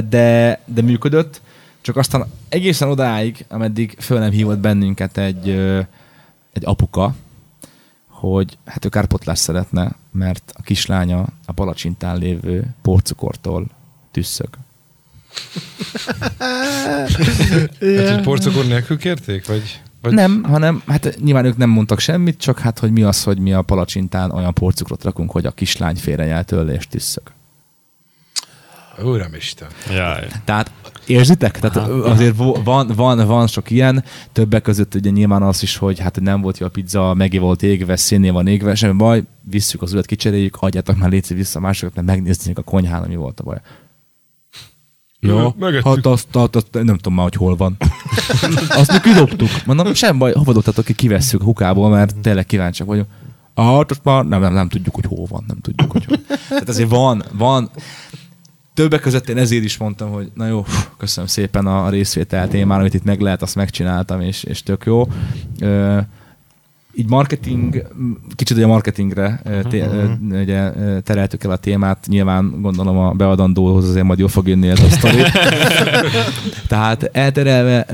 de, de működött, csak aztán egészen odáig, ameddig föl nem hívott bennünket egy, egy apuka, hogy hát ő kárpotlást szeretne, mert a kislánya a palacsintán lévő porcukortól tüsszög. Hát, hogy porcukor nélkül kérték? Vagy, vagy Nem, hanem hát nyilván ők nem mondtak semmit, csak hát, hogy mi az, hogy mi a palacsintán olyan porcukrot rakunk, hogy a kislány félrenyel tőle és tüsszög. Uramisten. Jaj. Tehát érzitek? Tehát azért van, van, van sok ilyen, többek között ugye nyilván az is, hogy hát nem volt jó a pizza, megé volt égve, szénné van égve, semmi baj, visszük az ület, kicseréljük, adjátok már létszik vissza másokat, mert megnézzük a konyhán, mi volt a baj. Ja, hát azt, azt, azt, nem tudom már, hogy hol van. azt mi kidobtuk. Mondom, sem baj, hova dobtatok ki, kivesszük hukából, mert tényleg kíváncsiak vagyunk. Hát azt már nem, nem, nem tudjuk, hogy hol van, nem tudjuk, hogy hol. Tehát azért van, van. Többek között én ezért is mondtam, hogy na jó, köszönöm szépen a, a részvételt, én már amit itt meg lehet, azt megcsináltam, és, és tök jó. Ö, így marketing, kicsit ugye a marketingre ö, té, ö, ugye, ö, tereltük el a témát, nyilván gondolom a beadandóhoz azért majd jól fog jönni ez a sztori. Tehát elterelve,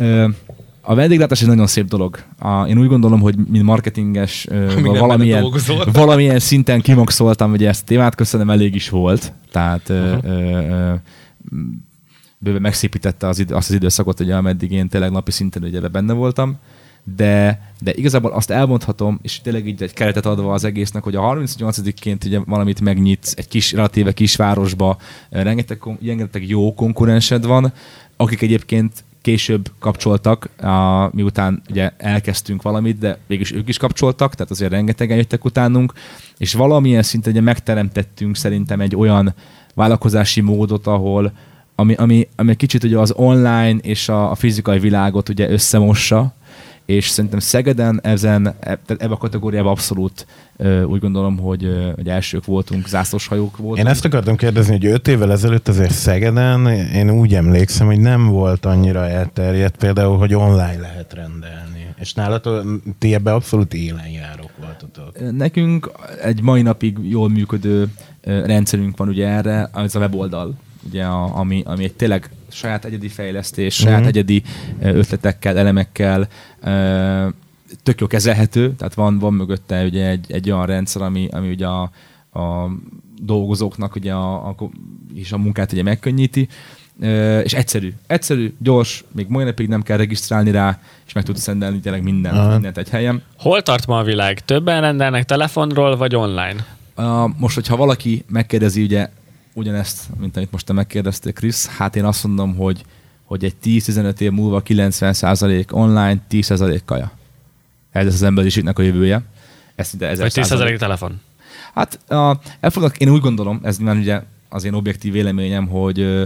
a vendéglátás egy nagyon szép dolog. A, én úgy gondolom, hogy mint marketinges valamilyen, valamilyen szinten kimaxoltam, ugye ezt a témát, köszönöm, elég is volt. Tehát uh-huh. ö, ö, bőven megszépítette az azt az időszakot, ugye, ameddig én tényleg napi szinten ugye benne voltam, de, de igazából azt elmondhatom, és tényleg így egy keretet adva az egésznek, hogy a 38-ként ugye valamit megnyitsz egy kis, relatíve kisvárosba, rengeteg, rengeteg jó konkurensed van, akik egyébként később kapcsoltak, a, miután ugye elkezdtünk valamit, de végülis ők is kapcsoltak, tehát azért rengetegen jöttek utánunk, és valamilyen szinten ugye megteremtettünk szerintem egy olyan vállalkozási módot, ahol ami, ami, ami kicsit ugye az online és a, a fizikai világot ugye összemossa, és szerintem Szegeden ezen, e- tehát ebbe a kategóriában abszolút úgy gondolom, hogy, hogy elsők voltunk, zászlóshajók voltunk. Én ezt akartam kérdezni, hogy öt évvel ezelőtt azért Szegeden, én úgy emlékszem, hogy nem volt annyira elterjedt például, hogy online lehet rendelni. És nálatok, ti ebbe abszolút élen járok voltatok. Nekünk egy mai napig jól működő rendszerünk van ugye erre, az a weboldal, ugye, a, ami, ami egy tényleg saját egyedi fejlesztés, saját Mhm. egyedi ö, ötletekkel, elemekkel ö, tök jó kezelhető, tehát van, van mögötte ugye egy, egy olyan rendszer, ami, ami ugye a, a dolgozóknak ugye a, a, és a munkát ugye megkönnyíti, Ö, és egyszerű. Egyszerű, gyors, még mai napig nem kell regisztrálni rá, és meg tudsz rendelni tényleg mindent, Aha. mindent egy helyen. Hol tart ma a világ? Többen rendelnek telefonról, vagy online? Uh, most, hogyha valaki megkérdezi ugye ugyanezt, mint amit most te megkérdeztél, Krisz, hát én azt mondom, hogy, hogy egy 10-15 év múlva 90% online, 10% kaja. ez az emberiségnek a jövője. Ez szinte ezer Vagy 10 százalék. telefon. Hát a, elfognak, én úgy gondolom, ez nyilván ugye az én objektív véleményem, hogy ö,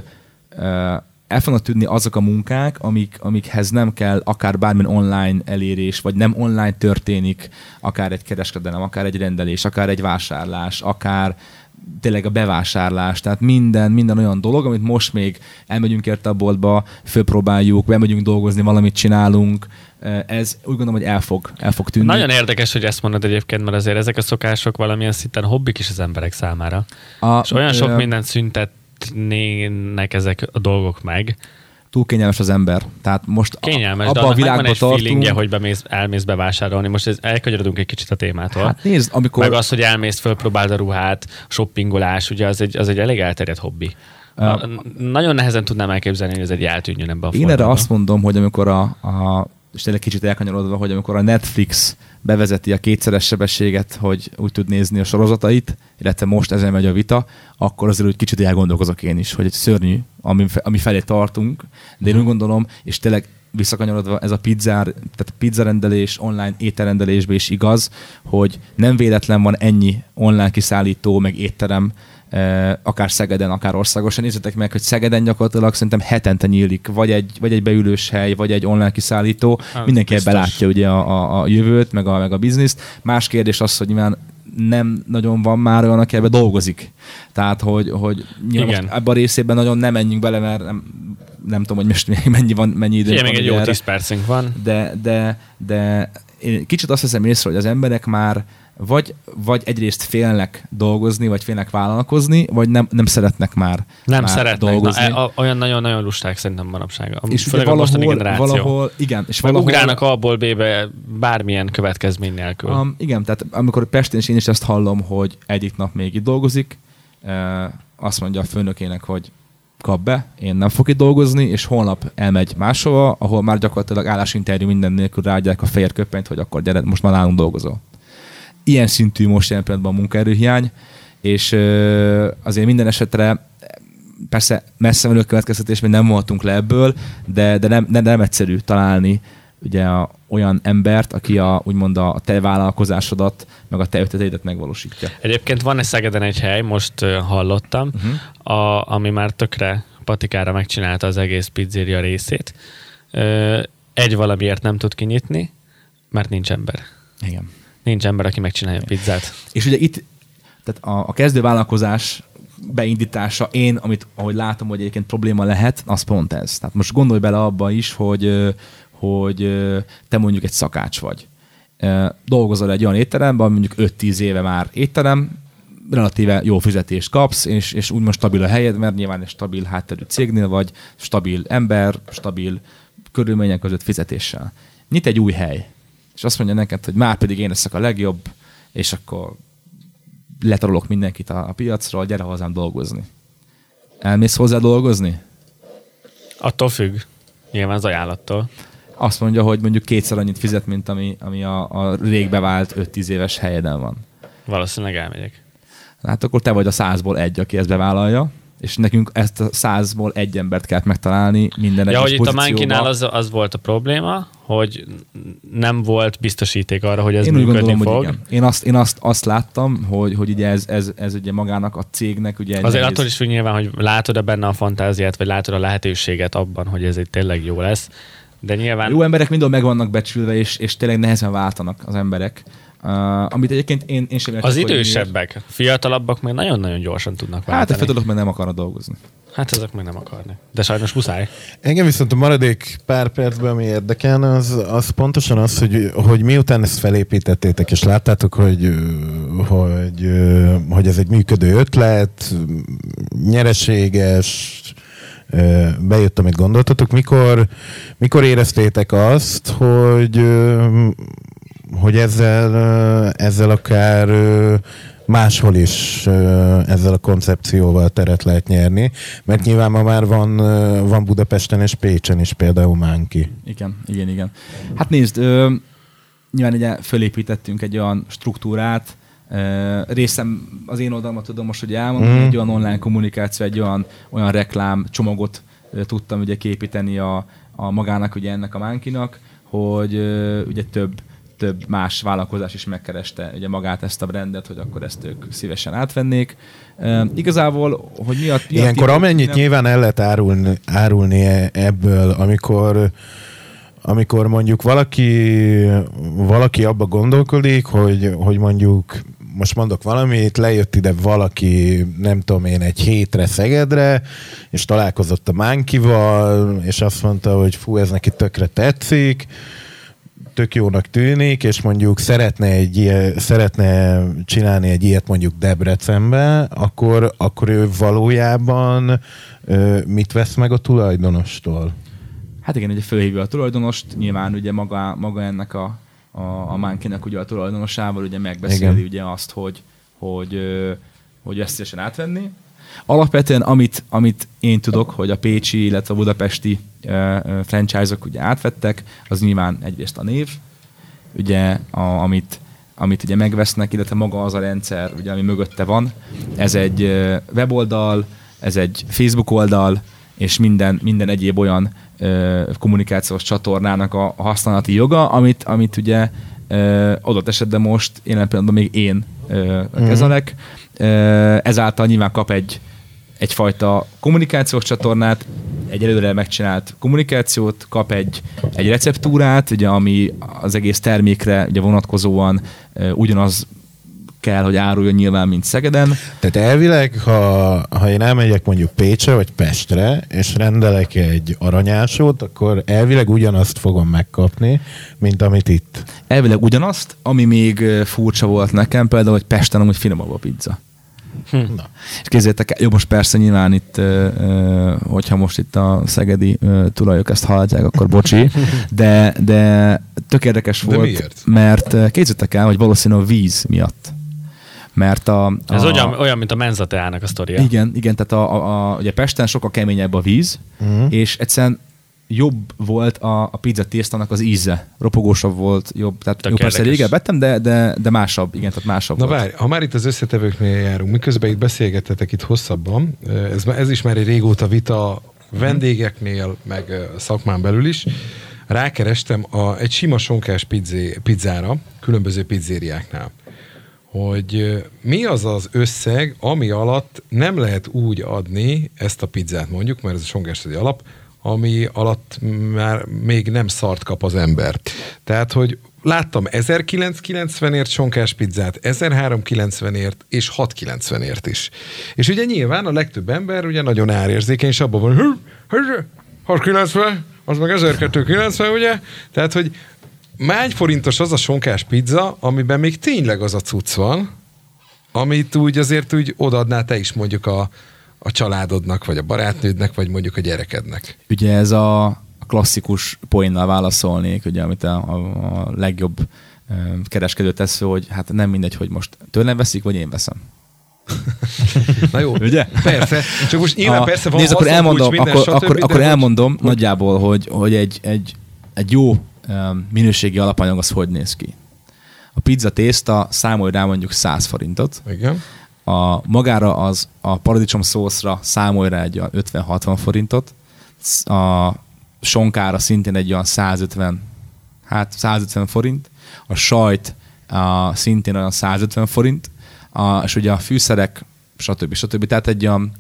ö, el fognak tűnni azok a munkák, amik, amikhez nem kell akár bármilyen online elérés, vagy nem online történik, akár egy kereskedelem, akár egy rendelés, akár egy vásárlás, akár tényleg a bevásárlás, tehát minden, minden olyan dolog, amit most még elmegyünk érte a boltba, fölpróbáljuk, bemegyünk dolgozni, valamit csinálunk, ez úgy gondolom, hogy el fog, el fog tűnni. Nagyon érdekes, hogy ezt mondod egyébként, mert azért ezek a szokások valamilyen szinten hobbik is az emberek számára. a, És olyan sok ö, mindent szüntetnének ezek a dolgok meg. Túl kényelmes az ember. Tehát most Kényelmes, abban a világban egy tartunk. feelingje, hogy bemész, elmész bevásárolni. Most ez, elkanyarodunk egy kicsit a témától. Hát nézd, amikor... Meg az, hogy elmész, fölpróbáld a ruhát, shoppingolás, ugye az egy, az egy elég elterjedt hobbi. Uh, nagyon nehezen tudnám elképzelni, hogy ez egy eltűnjön ebbe a Én erre formába. azt mondom, hogy amikor a, a és tényleg kicsit elkanyarodva, hogy amikor a Netflix bevezeti a kétszeres sebességet, hogy úgy tud nézni a sorozatait, illetve most ezen megy a vita, akkor azért úgy kicsit elgondolkozok én is, hogy egy szörnyű, ami, ami felé tartunk, de én úgy gondolom, és tényleg visszakanyarodva ez a pizzár, tehát pizzarendelés, online ételrendelésben is igaz, hogy nem véletlen van ennyi online kiszállító, meg étterem, akár Szegeden, akár országosan. Nézzétek meg, hogy Szegeden gyakorlatilag szerintem hetente nyílik, vagy egy, vagy egy beülős hely, vagy egy online kiszállító. Hát, Mindenki ebbe biztos. látja ugye a, a, a jövőt, meg a, meg a bizniszt. Más kérdés az, hogy nyilván nem nagyon van már olyan, aki ebbe dolgozik. Tehát, hogy, hogy nyilván Igen. ebben a részében nagyon nem menjünk bele, mert nem, nem tudom, hogy most mennyi, van, mennyi idő van még egy jó erre 10 percünk van. de, de, de én kicsit azt veszem észre, hogy az emberek már vagy, vagy egyrészt félnek dolgozni, vagy félnek vállalkozni, vagy nem, nem szeretnek már, Nem már szeretnek. dolgozni. Na, e- olyan nagyon-nagyon lusták szerintem manapság. A- és Főleg a mostani valahol, generáció. valahol, igen, és valahol, ugrálnak A-ból B-be bármilyen következmény nélkül. Um, igen, tehát amikor Pesten is én is ezt hallom, hogy egyik nap még itt dolgozik, uh, azt mondja a főnökének, hogy kap be, én nem fog itt dolgozni, és holnap elmegy máshova, ahol már gyakorlatilag állásinterjú minden nélkül ráadják a fehér köpenyt, hogy akkor gyere, most már nálunk dolgozol. Ilyen szintű most jelen pillanatban a munkaerőhiány, és azért minden esetre persze messze menő következtetés, még nem voltunk le ebből, de, de nem, nem, nem egyszerű találni ugye a, olyan embert, aki a, úgymond a te vállalkozásodat, meg a te ötleteidet megvalósítja. Egyébként van egy Szegeden egy hely, most hallottam, Uh-huh. a, ami már tökre patikára megcsinálta az egész pizzeria részét. Egy valamiért nem tud kinyitni, mert nincs ember. Igen. Nincs ember, aki megcsinálja a pizzát. És ugye itt tehát a, a kezdő vállalkozás beindítása, én, amit ahogy látom, hogy egyébként probléma lehet, az pont ez. Tehát most gondolj bele abba is, hogy, hogy te mondjuk egy szakács vagy. Dolgozol egy olyan étteremben, mondjuk 5-10 éve már étterem, relatíve jó fizetést kapsz, és, és úgymond stabil a helyed, mert nyilván egy stabil hátterű cégnél vagy, stabil ember, stabil körülmények között fizetéssel. Nyit egy új hely, és azt mondja neked, hogy már pedig én leszek a legjobb, és akkor letarolok mindenkit a, a piacról, gyere hozzám dolgozni. Elmész hozzá dolgozni? Attól függ. Nyilván az ajánlattól. Azt mondja, hogy mondjuk kétszer annyit fizet, mint ami, ami a, a rég bevált 5-10 éves helyeden van. Valószínűleg elmegyek. Hát akkor te vagy a százból egy, aki ezt bevállalja, és nekünk ezt a százból egy embert kellett megtalálni minden Ja, egyes hogy itt a. Mánkinál az, az volt a probléma, hogy nem volt biztosíték arra, hogy ez Én működni gondolom, fog. hogy igen. Én azt, én azt, azt láttam, hogy, hogy ugye ez, ez, ez ugye magának a cégnek ugye egy Azért nehéz- attól is függ nyilván, hogy látod-e benne a fantáziát, vagy látod a lehetőséget abban, hogy ez egy tényleg jó lesz. De nyilván Jó emberek mind meg vannak becsülve, és, és tényleg nehezen váltanak az emberek. Uh, amit egyébként én, én sem értek, az hogy miért. idősebbek, fiatalabbak meg nagyon-nagyon gyorsan tudnak Hát a váltani. fiatalok meg nem akarnak dolgozni. Hát ezek meg nem akarnak. De sajnos muszáj. Engem viszont a maradék pár percben, ami érdekelne, az, az pontosan az, hogy, hogy miután ezt felépítettétek, és láttátok, hogy, hogy, hogy ez egy működő ötlet, nyereséges, bejött, amit gondoltatok, mikor, mikor éreztétek azt, hogy, hogy ezzel, ezzel akár máshol is ezzel a koncepcióval teret lehet nyerni, mert nyilván ma már van, van Budapesten és Pécsen is például Mánki. Igen, igen, igen. Hát nézd, ö, nyilván ugye fölépítettünk egy olyan struktúrát, ö, részem az én oldalamat tudom most ugye elmondani, Mhm. egy olyan online kommunikáció, egy olyan, olyan reklám csomagot ö, tudtam ugye képíteni a, a magának ugye ennek a mánkinak, hogy ö, ugye több több más vállalkozás is megkereste ugye magát ezt a brandet, hogy akkor ezt ők szívesen átvennék. E, igazából, hogy mi a... Mi Ilyenkor a amennyit nem... nyilván el lehet árulni, árulni e- ebből, amikor amikor mondjuk valaki, valaki abba gondolkodik, hogy, hogy mondjuk most mondok valamit, lejött ide valaki, nem tudom én, egy hétre Szegedre, és találkozott a Mánkival, és azt mondta, hogy fú, ez neki tökre tetszik, tök jónak tűnik, és mondjuk szeretne, egy szeretne csinálni egy ilyet mondjuk Debrecenbe, akkor, akkor ő valójában mit vesz meg a tulajdonostól? Hát igen, ugye fölhívja a tulajdonost, nyilván ugye maga, maga ennek a, a, a Mánkinek ugye a tulajdonosával ugye megbeszéli igen. ugye azt, hogy, hogy, hogy ezt szívesen átvenni. Alapvetően amit, amit én tudok, hogy a pécsi, illetve a budapesti franchise-ok ugye átvettek, az nyilván egyrészt a név, ugye a, amit, amit ugye megvesznek, illetve maga az a rendszer, ugye, ami mögötte van. Ez egy weboldal, ez egy Facebook oldal, és minden, minden egyéb olyan ö, kommunikációs csatornának a, használati joga, amit, amit ugye ö, adott esetben most jelen pillanatban még én ö, mhm. kezelek. Ö, ezáltal nyilván kap egy, egyfajta kommunikációs csatornát, egy előre megcsinált kommunikációt, kap egy, egy receptúrát, ugye, ami az egész termékre ugye vonatkozóan ugyanaz kell, hogy áruljon nyilván, mint Szegeden. Tehát elvileg, ha, ha én elmegyek mondjuk Pécsre vagy Pestre, és rendelek egy aranyásót, akkor elvileg ugyanazt fogom megkapni, mint amit itt. Elvileg ugyanazt, ami még furcsa volt nekem, például, hogy Pesten amúgy finomabb a pizza. Hm. Na. És kézzétek jó, most persze nyilván itt, hogyha most itt a szegedi tulajok ezt hallják, akkor bocsi, de, de tök érdekes volt, de miért? mert kézzétek el, hogy valószínűleg a víz miatt mert a, a... Ez olyan, olyan, mint a menzateának a sztoria. Igen, igen, tehát a, a, a, ugye Pesten sokkal keményebb a víz, uh-huh. és egyszerűen jobb volt a, a pizza tésztának az íze. Ropogósabb volt, jobb. Tehát jó, persze régen vettem, de, de, de másabb, igen, tehát másabb Na várj, ha már itt az összetevőknél járunk, miközben itt beszélgettetek itt hosszabban, ez, ez is már egy régóta vita vendégeknél, meg szakmán belül is, rákerestem a, egy sima sonkás pizzé, pizzára, különböző pizzériáknál hogy mi az az összeg, ami alatt nem lehet úgy adni ezt a pizzát mondjuk, mert ez a songástadi alap, ami alatt már még nem szart kap az ember. Tehát, hogy láttam 1990-ért sonkás pizzát, 1390-ért és 690-ért is. És ugye nyilván a legtöbb ember ugye nagyon árérzékeny, és abban van, 690, az meg 1290, ugye? Tehát, hogy Mágy forintos az a sonkás pizza, amiben még tényleg az a cucc van, amit úgy azért úgy odaadnál te is mondjuk a, a családodnak, vagy a barátnődnek, vagy mondjuk a gyerekednek. Ugye ez a klasszikus poénnal válaszolnék, ugye, amit a, a, legjobb kereskedő tesz hogy hát nem mindegy, hogy most tőlem veszik, vagy én veszem. Na jó, ugye? Persze. Csak most nyilván a, persze van nézd, akkor elmondom, minden, akkor, akkor, akkor elmondom hogy... nagyjából, hogy, hogy egy, egy, egy jó minőségi alapanyag az hogy néz ki. A pizza tészta számolj rá mondjuk 100 forintot. Igen. A magára az a paradicsom szószra számolj egy 50-60 forintot. A sonkára szintén egy olyan 150, hát 150 forint. A sajt a, szintén olyan 150 forint. A, és ugye a fűszerek, stb. stb. Tehát egy olyan,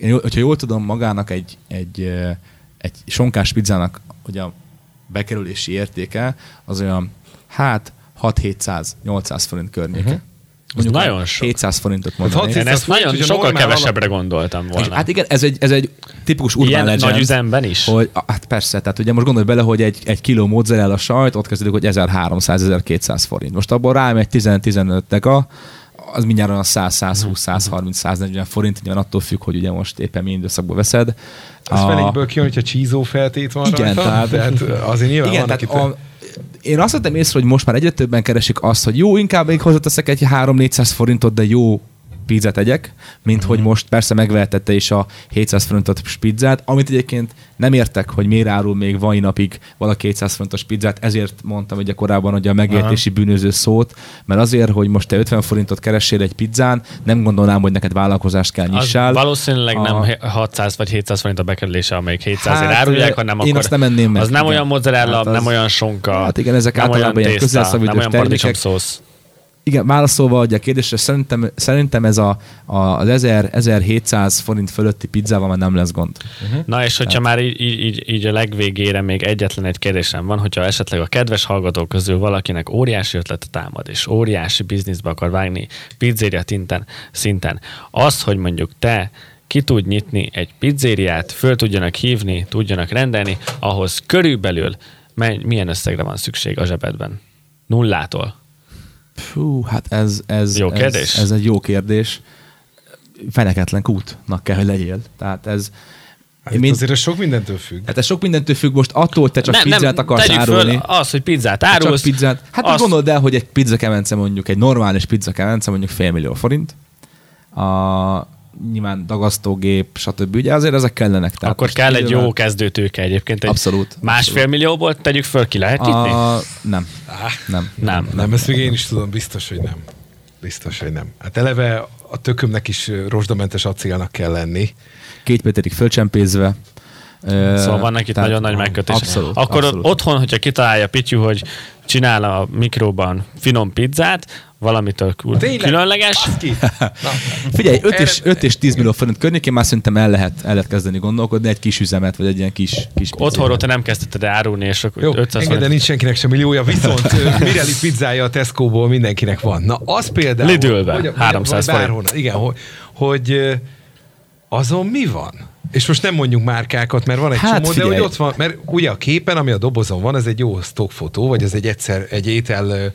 hogyha jól tudom, magának egy, egy, egy sonkás pizzának ugye a bekerülési értéke az olyan, hát 6-700-800 forint környéke. Uh-huh. Mondjuk nagyon sok. 700 forintot mondani. Én ezt nagyon sokkal kevesebbre alap... gondoltam volna. Hát igen, ez egy, ez egy tipikus urban Ilyen legend. nagy üzemben is? Hogy, hát persze, tehát ugye most gondolj bele, hogy egy, egy kiló mozzarella sajt, ott kezdődik, hogy 1300-1200 forint. Most abból rámegy 10-15 deka, az mindjárt olyan 100, 120, 130, 140 forint, nyilván attól függ, hogy ugye most éppen milyen időszakban veszed. Az a... feléből kijön, hogyha csízó feltét van igen, rajta, tehát, tehát azért nyilván igen, tehát a, én azt vettem észre, hogy most már egyre többen keresik azt, hogy jó, inkább még hozzáteszek egy 3-400 forintot, de jó pizzát egyek, mint hogy most persze megvehetette is a 700 forintos pizzát, amit egyébként nem értek, hogy miért árul még mai napig valaki 200 forintos pizzát, ezért mondtam ugye korábban, hogy a megértési bűnöző szót, mert azért, hogy most te 50 forintot keressél egy pizzán, nem gondolnám, hogy neked vállalkozást kell Az nyissál. valószínűleg A- nem 600 vagy 700 forint a bekerülése, amelyik 700 Hát, árulják, hanem én akkor azt nem enném meg, Az nem igen. olyan mozzarella, Hát az- nem olyan sonka, Hát igen, ezek nem olyan általában ilyen tészta, nem olyan termékek. Igen, válaszolva ugye a kérdésre, szerintem, szerintem ez a, a, az 1000, 1700 forint fölötti pizzával már nem lesz gond. Na és hogyha már így, így, így, a legvégére még egyetlen egy kérdésem van, hogyha esetleg a kedves hallgatók közül valakinek óriási ötlete támad, és óriási bizniszbe akar vágni pizzeria tinten, szinten, az, hogy mondjuk te ki tud nyitni egy pizzériát, föl tudjanak hívni, tudjanak rendelni, ahhoz körülbelül milyen összegre van szükség a zsebedben? Nullától. Fú, hát ez, ez, Jó ez, kérdés. ez egy jó kérdés. Feneketlen kútnak kell, hogy legyél. Tehát ez, Hát én mind... azért ez sok mindentől függ. hát ez sok mindentől függ most attól, hogy te csak nem, pizzát akarsz tegyük árulni. Föl az, hogy pizzát Csak árulsz. pizzát. Hát azt- gondold el, hogy egy pizza kemence mondjuk, egy normális pizza kemence mondjuk fél millió forint. A, nyilván dagasztógép, stb. Ugye azért ezek kellenek. Tehát Akkor kell egy jó kezdőtőke egyébként. Egy Abszolút, Másfél abszolút. millióból tegyük föl, ki lehet nyitni? A, nem. Nem. Nem. Nem, ezt még én is tudom, biztos, hogy nem. Biztos, hogy nem. Hát eleve a tökömnek is rozsdamentes acélnak kell lenni. Két méterig fölcsempézve. Szóval vannak itt tehát nagyon nagy megkötések. Abszolút. Akkor abszolút. otthon, hogyha kitalálja Pityu, hogy csinál a mikróban finom pizzát, valamitől kül- Tényleg? különleges! Na, Figyelj, 5 és, Erre- 5 és 10 millió forint környékén már szerintem el lehet, el lehet kezdeni gondolkodni, egy kis üzemet, vagy egy ilyen kis, kis otthonról te nem kezdted el árulni, és akkor Jó, 500 engedd, de forint. nincs senkinek sem milliója, viszont Mireli pizzája a Tesco-ból mindenkinek van. Na, az például... Lidl-be, hogy- 300 vagy bárhonnan, igen, hogy, hogy azon mi van? És most nem mondjuk márkákat, mert van egy Hát csomó, de figyelj. hogy ott van, mert ugye a képen, ami a dobozon van, ez egy jó stockfotó, vagy ez egy egyszer egy étel ö,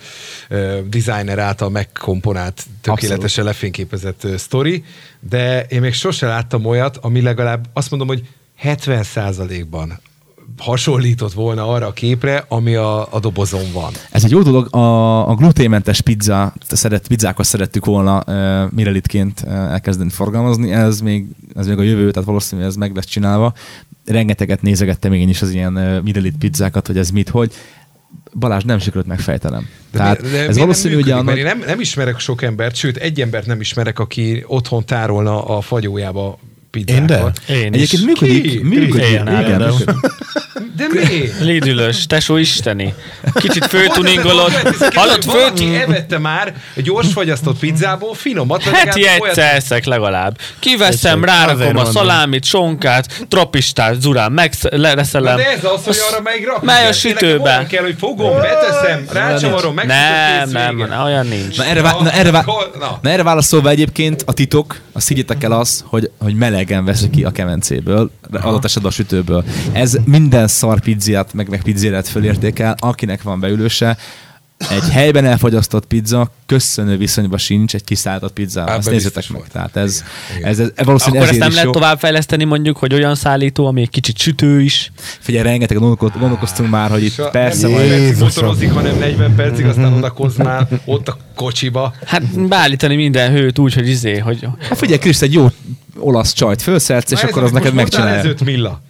ö, designer által megkomponált, tökéletesen lefényképezett ö, sztori, de én még sose láttam olyat, ami legalább azt mondom, hogy 70 ban hasonlított volna arra a képre, ami a, a dobozon van. Ez egy jó dolog, a, a gluténmentes pizza, szeret, pizzákat szerettük volna uh, Mirelitként uh, elkezdeni forgalmazni, ez még, ez még a jövő, tehát valószínűleg ez meg lesz csinálva. Rengeteget nézegettem én is az ilyen uh, Mirelit pizzákat, hogy ez mit, hogy. Balázs nem sikerült megfejtenem. De Tehát mi- de ez valószínű, nem hogy a működik? nagy... Mert én nem, nem ismerek sok embert, sőt, egy embert nem ismerek, aki otthon tárolna a fagyójába pizzákat. Én de. Én is. Egyébként működik, Ki? működik. Én Igen, működik. De miért? Lidülös, tesó isteni. Kicsit föltuningolod. Hallott, Hallott, föl... evette már egy gyors fagyasztott pizzából finomat, Heti legalább olyat- egyszer eszek legalább. Kiveszem, rárakom a szalámit, sonkát, tropistát, zurán, Na megreszelem. de ez az, hogy arra meg rakni Mely a sütőbe. kell, hogy fogom, beteszem, rácsavarom, meg Nem, nem, nem, olyan nincs. Na erre, na, erre, na. erre válaszolva egyébként a titok, azt higgyétek el az, hogy, hogy melegen veszik ki a kemencéből, adott esetben a sütőből. Ez minden szar pizzát, meg, meg pizzérát fölértékel, akinek van beülőse, egy helyben elfogyasztott pizza köszönő viszonyban sincs egy kiszállított pizzával. Ezt nézzétek meg. volt. Tehát ez, Igen. ez, ez, valószínűleg Akkor ezt nem is lehet jó. továbbfejleszteni mondjuk, hogy olyan szállító, ami egy kicsit sütő is. Figyelj, rengeteg gondolko- gondolkoztunk már, hogy itt a- persze nem majd... 10 percig Jézusom. motorozik, hanem 40 percig, aztán oda kozmál, ott a kocsiba. Hát beállítani minden hőt úgy, hogy izé, hogy Hát figyelj, Kriszt, egy jó olasz csajt fölszersz, és akkor az neked megcsinálja. Ez 5 milla.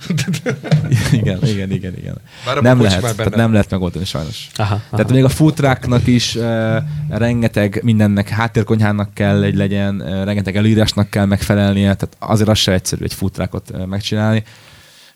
igen, igen, igen, igen. Bár Nem lehet, tehát benne nem lehet megoldani sajnos. Aha, Tehát aha. még a foodtrucknak is uh, rengeteg mindennek, háttérkonyhának kell egy legyen, uh, rengeteg előírásnak kell megfelelnie, tehát azért az se egyszerű egy foodtruckot uh, megcsinálni.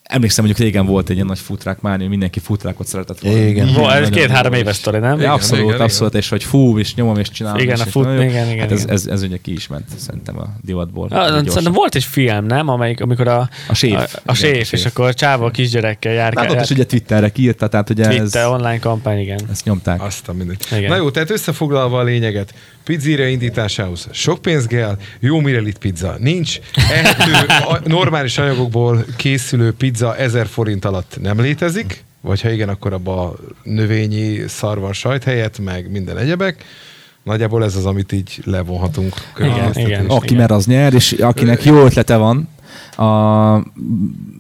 Emlékszem, mondjuk régen volt egy ilyen nagy foodtruck mánia, mindenki foodtruckot szeretett volna. Igen. Ez Nagyon két-három éves sztori, nem? Ja, abszolút, igen, abszolút, és hogy fú, és nyomom, és csinálom. Igen, és a és jó. igen, igen, Hát ez, igen. ez, ez, ugye ki is ment szerintem a divatból. Ah, Gyorsan. Szerintem volt egy film, nem? Amelyik, amikor a, A séf. a, a Igen, a séf, séf. és akkor Csáva a kisgyerekkel jár. Hát ott is ugye Twitterre kiírta, tehát ugye Twitter, ez, online kampány, igen. ezt nyomták. Azt a mindegy. Igen. Na jó, tehát összefoglalva a lényeget. Pizzéria indításához sok pénz kell, jó Mirelit pizza nincs, ehető, normális anyagokból készülő pizza 1000 forint alatt nem létezik, vagy ha igen, akkor abba a növényi szarvan sajt helyett, meg minden egyebek. Nagyjából ez az, amit így levonhatunk. Igen, igen. Aki Igen. mer, az nyer, és akinek jó ötlete van, a,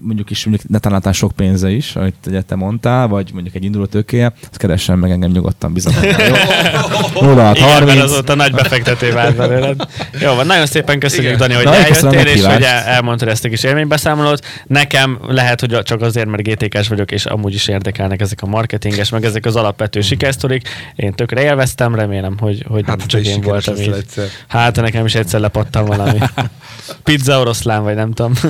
mondjuk is mondjuk netán sok pénze is, amit ugye te mondtál, vagy mondjuk egy induló tőkéje, azt keressen meg engem nyugodtan bizonyos. Jó? 0 Igen, 30. mert azóta nagy befektető vált belőled. Jó van, nagyon szépen köszönjük, Igen. Dani, hogy Na, eljöttél, és hogy elmondtad ezt a kis élménybeszámolót. Nekem lehet, hogy csak azért, mert GTK-s vagyok, és amúgy is érdekelnek ezek a marketinges, meg ezek az alapvető sikersztorik. Én tökre élveztem, remélem, hogy, hogy Hát nem csak én voltam leszel így. egyszer. Hát nekem is egyszer lepattam valami. Pizza oroszlán, vagy nem tudom.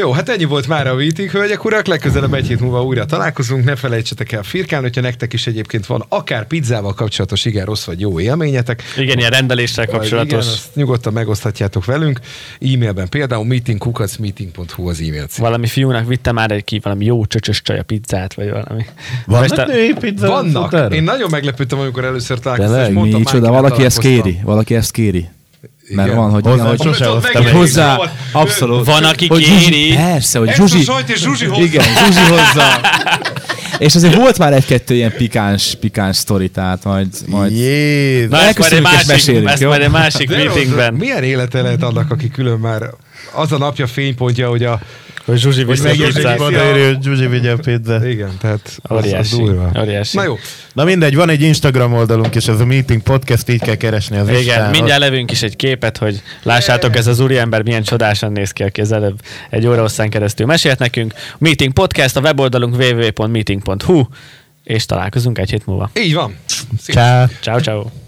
Jó, hát ennyi volt már a meeting, hölgyek, urak. Legközelebb egy hét múlva újra találkozunk. Ne felejtsetek el firkálni, hogyha nektek is egyébként van akár pizzával kapcsolatos igen rossz vagy jó élményetek. Igen, ilyen rendeléssel kapcsolatos. Igen, azt nyugodtan megoszthatjátok velünk. E-mailben például meetingkukacmeeting.hu az e-mail cím. Valami fiúnak vitte már egy ki valami jó csöcsös csaja pizzát, vagy valami. Vannak Most a- női pizza Vannak. Én nagyon meglepődtem, amikor először találkoztam, és mondtam, Micsoda, valaki ezt kéri, valaki ezt kéri. Mert Igen. van, hogy, Hozzá igen, hogy, sose hoztam hozzá, volt. abszolút. Van, aki hogy kéri. Zsuzsi, persze, hogy Zsuzsi, sajt és Zsuzsi hozzá. igen, Zsuzsi hozzá. És azért volt már egy-kettő ilyen pikáns, pikáns sztori, tehát majd, majd Jézus. Na, ezt majd egy másik, mesélünk, ezt jó? majd egy másik meetingben. Milyen élete lehet annak, aki külön már az a napja fénypontja, hogy a... Hogy Zsuzsi Hogy vissza a megjegyzik pizzát. odaírja, hogy Zsuzsi vigye a pizzát. Igen, tehát az, az Óriási. durva. Óriási. Na jó, Na mindegy, van egy Instagram oldalunk, és ez a Meeting Podcast, így kell keresni az Igen, Instán. mindjárt levünk is egy képet, hogy lássátok, ez az úriember milyen csodásan néz ki, aki az előbb egy óra hosszán keresztül mesélt nekünk. Meeting Podcast, a weboldalunk www.meeting.hu, és találkozunk egy hét múlva. így van. Csá. Ciao, ciao.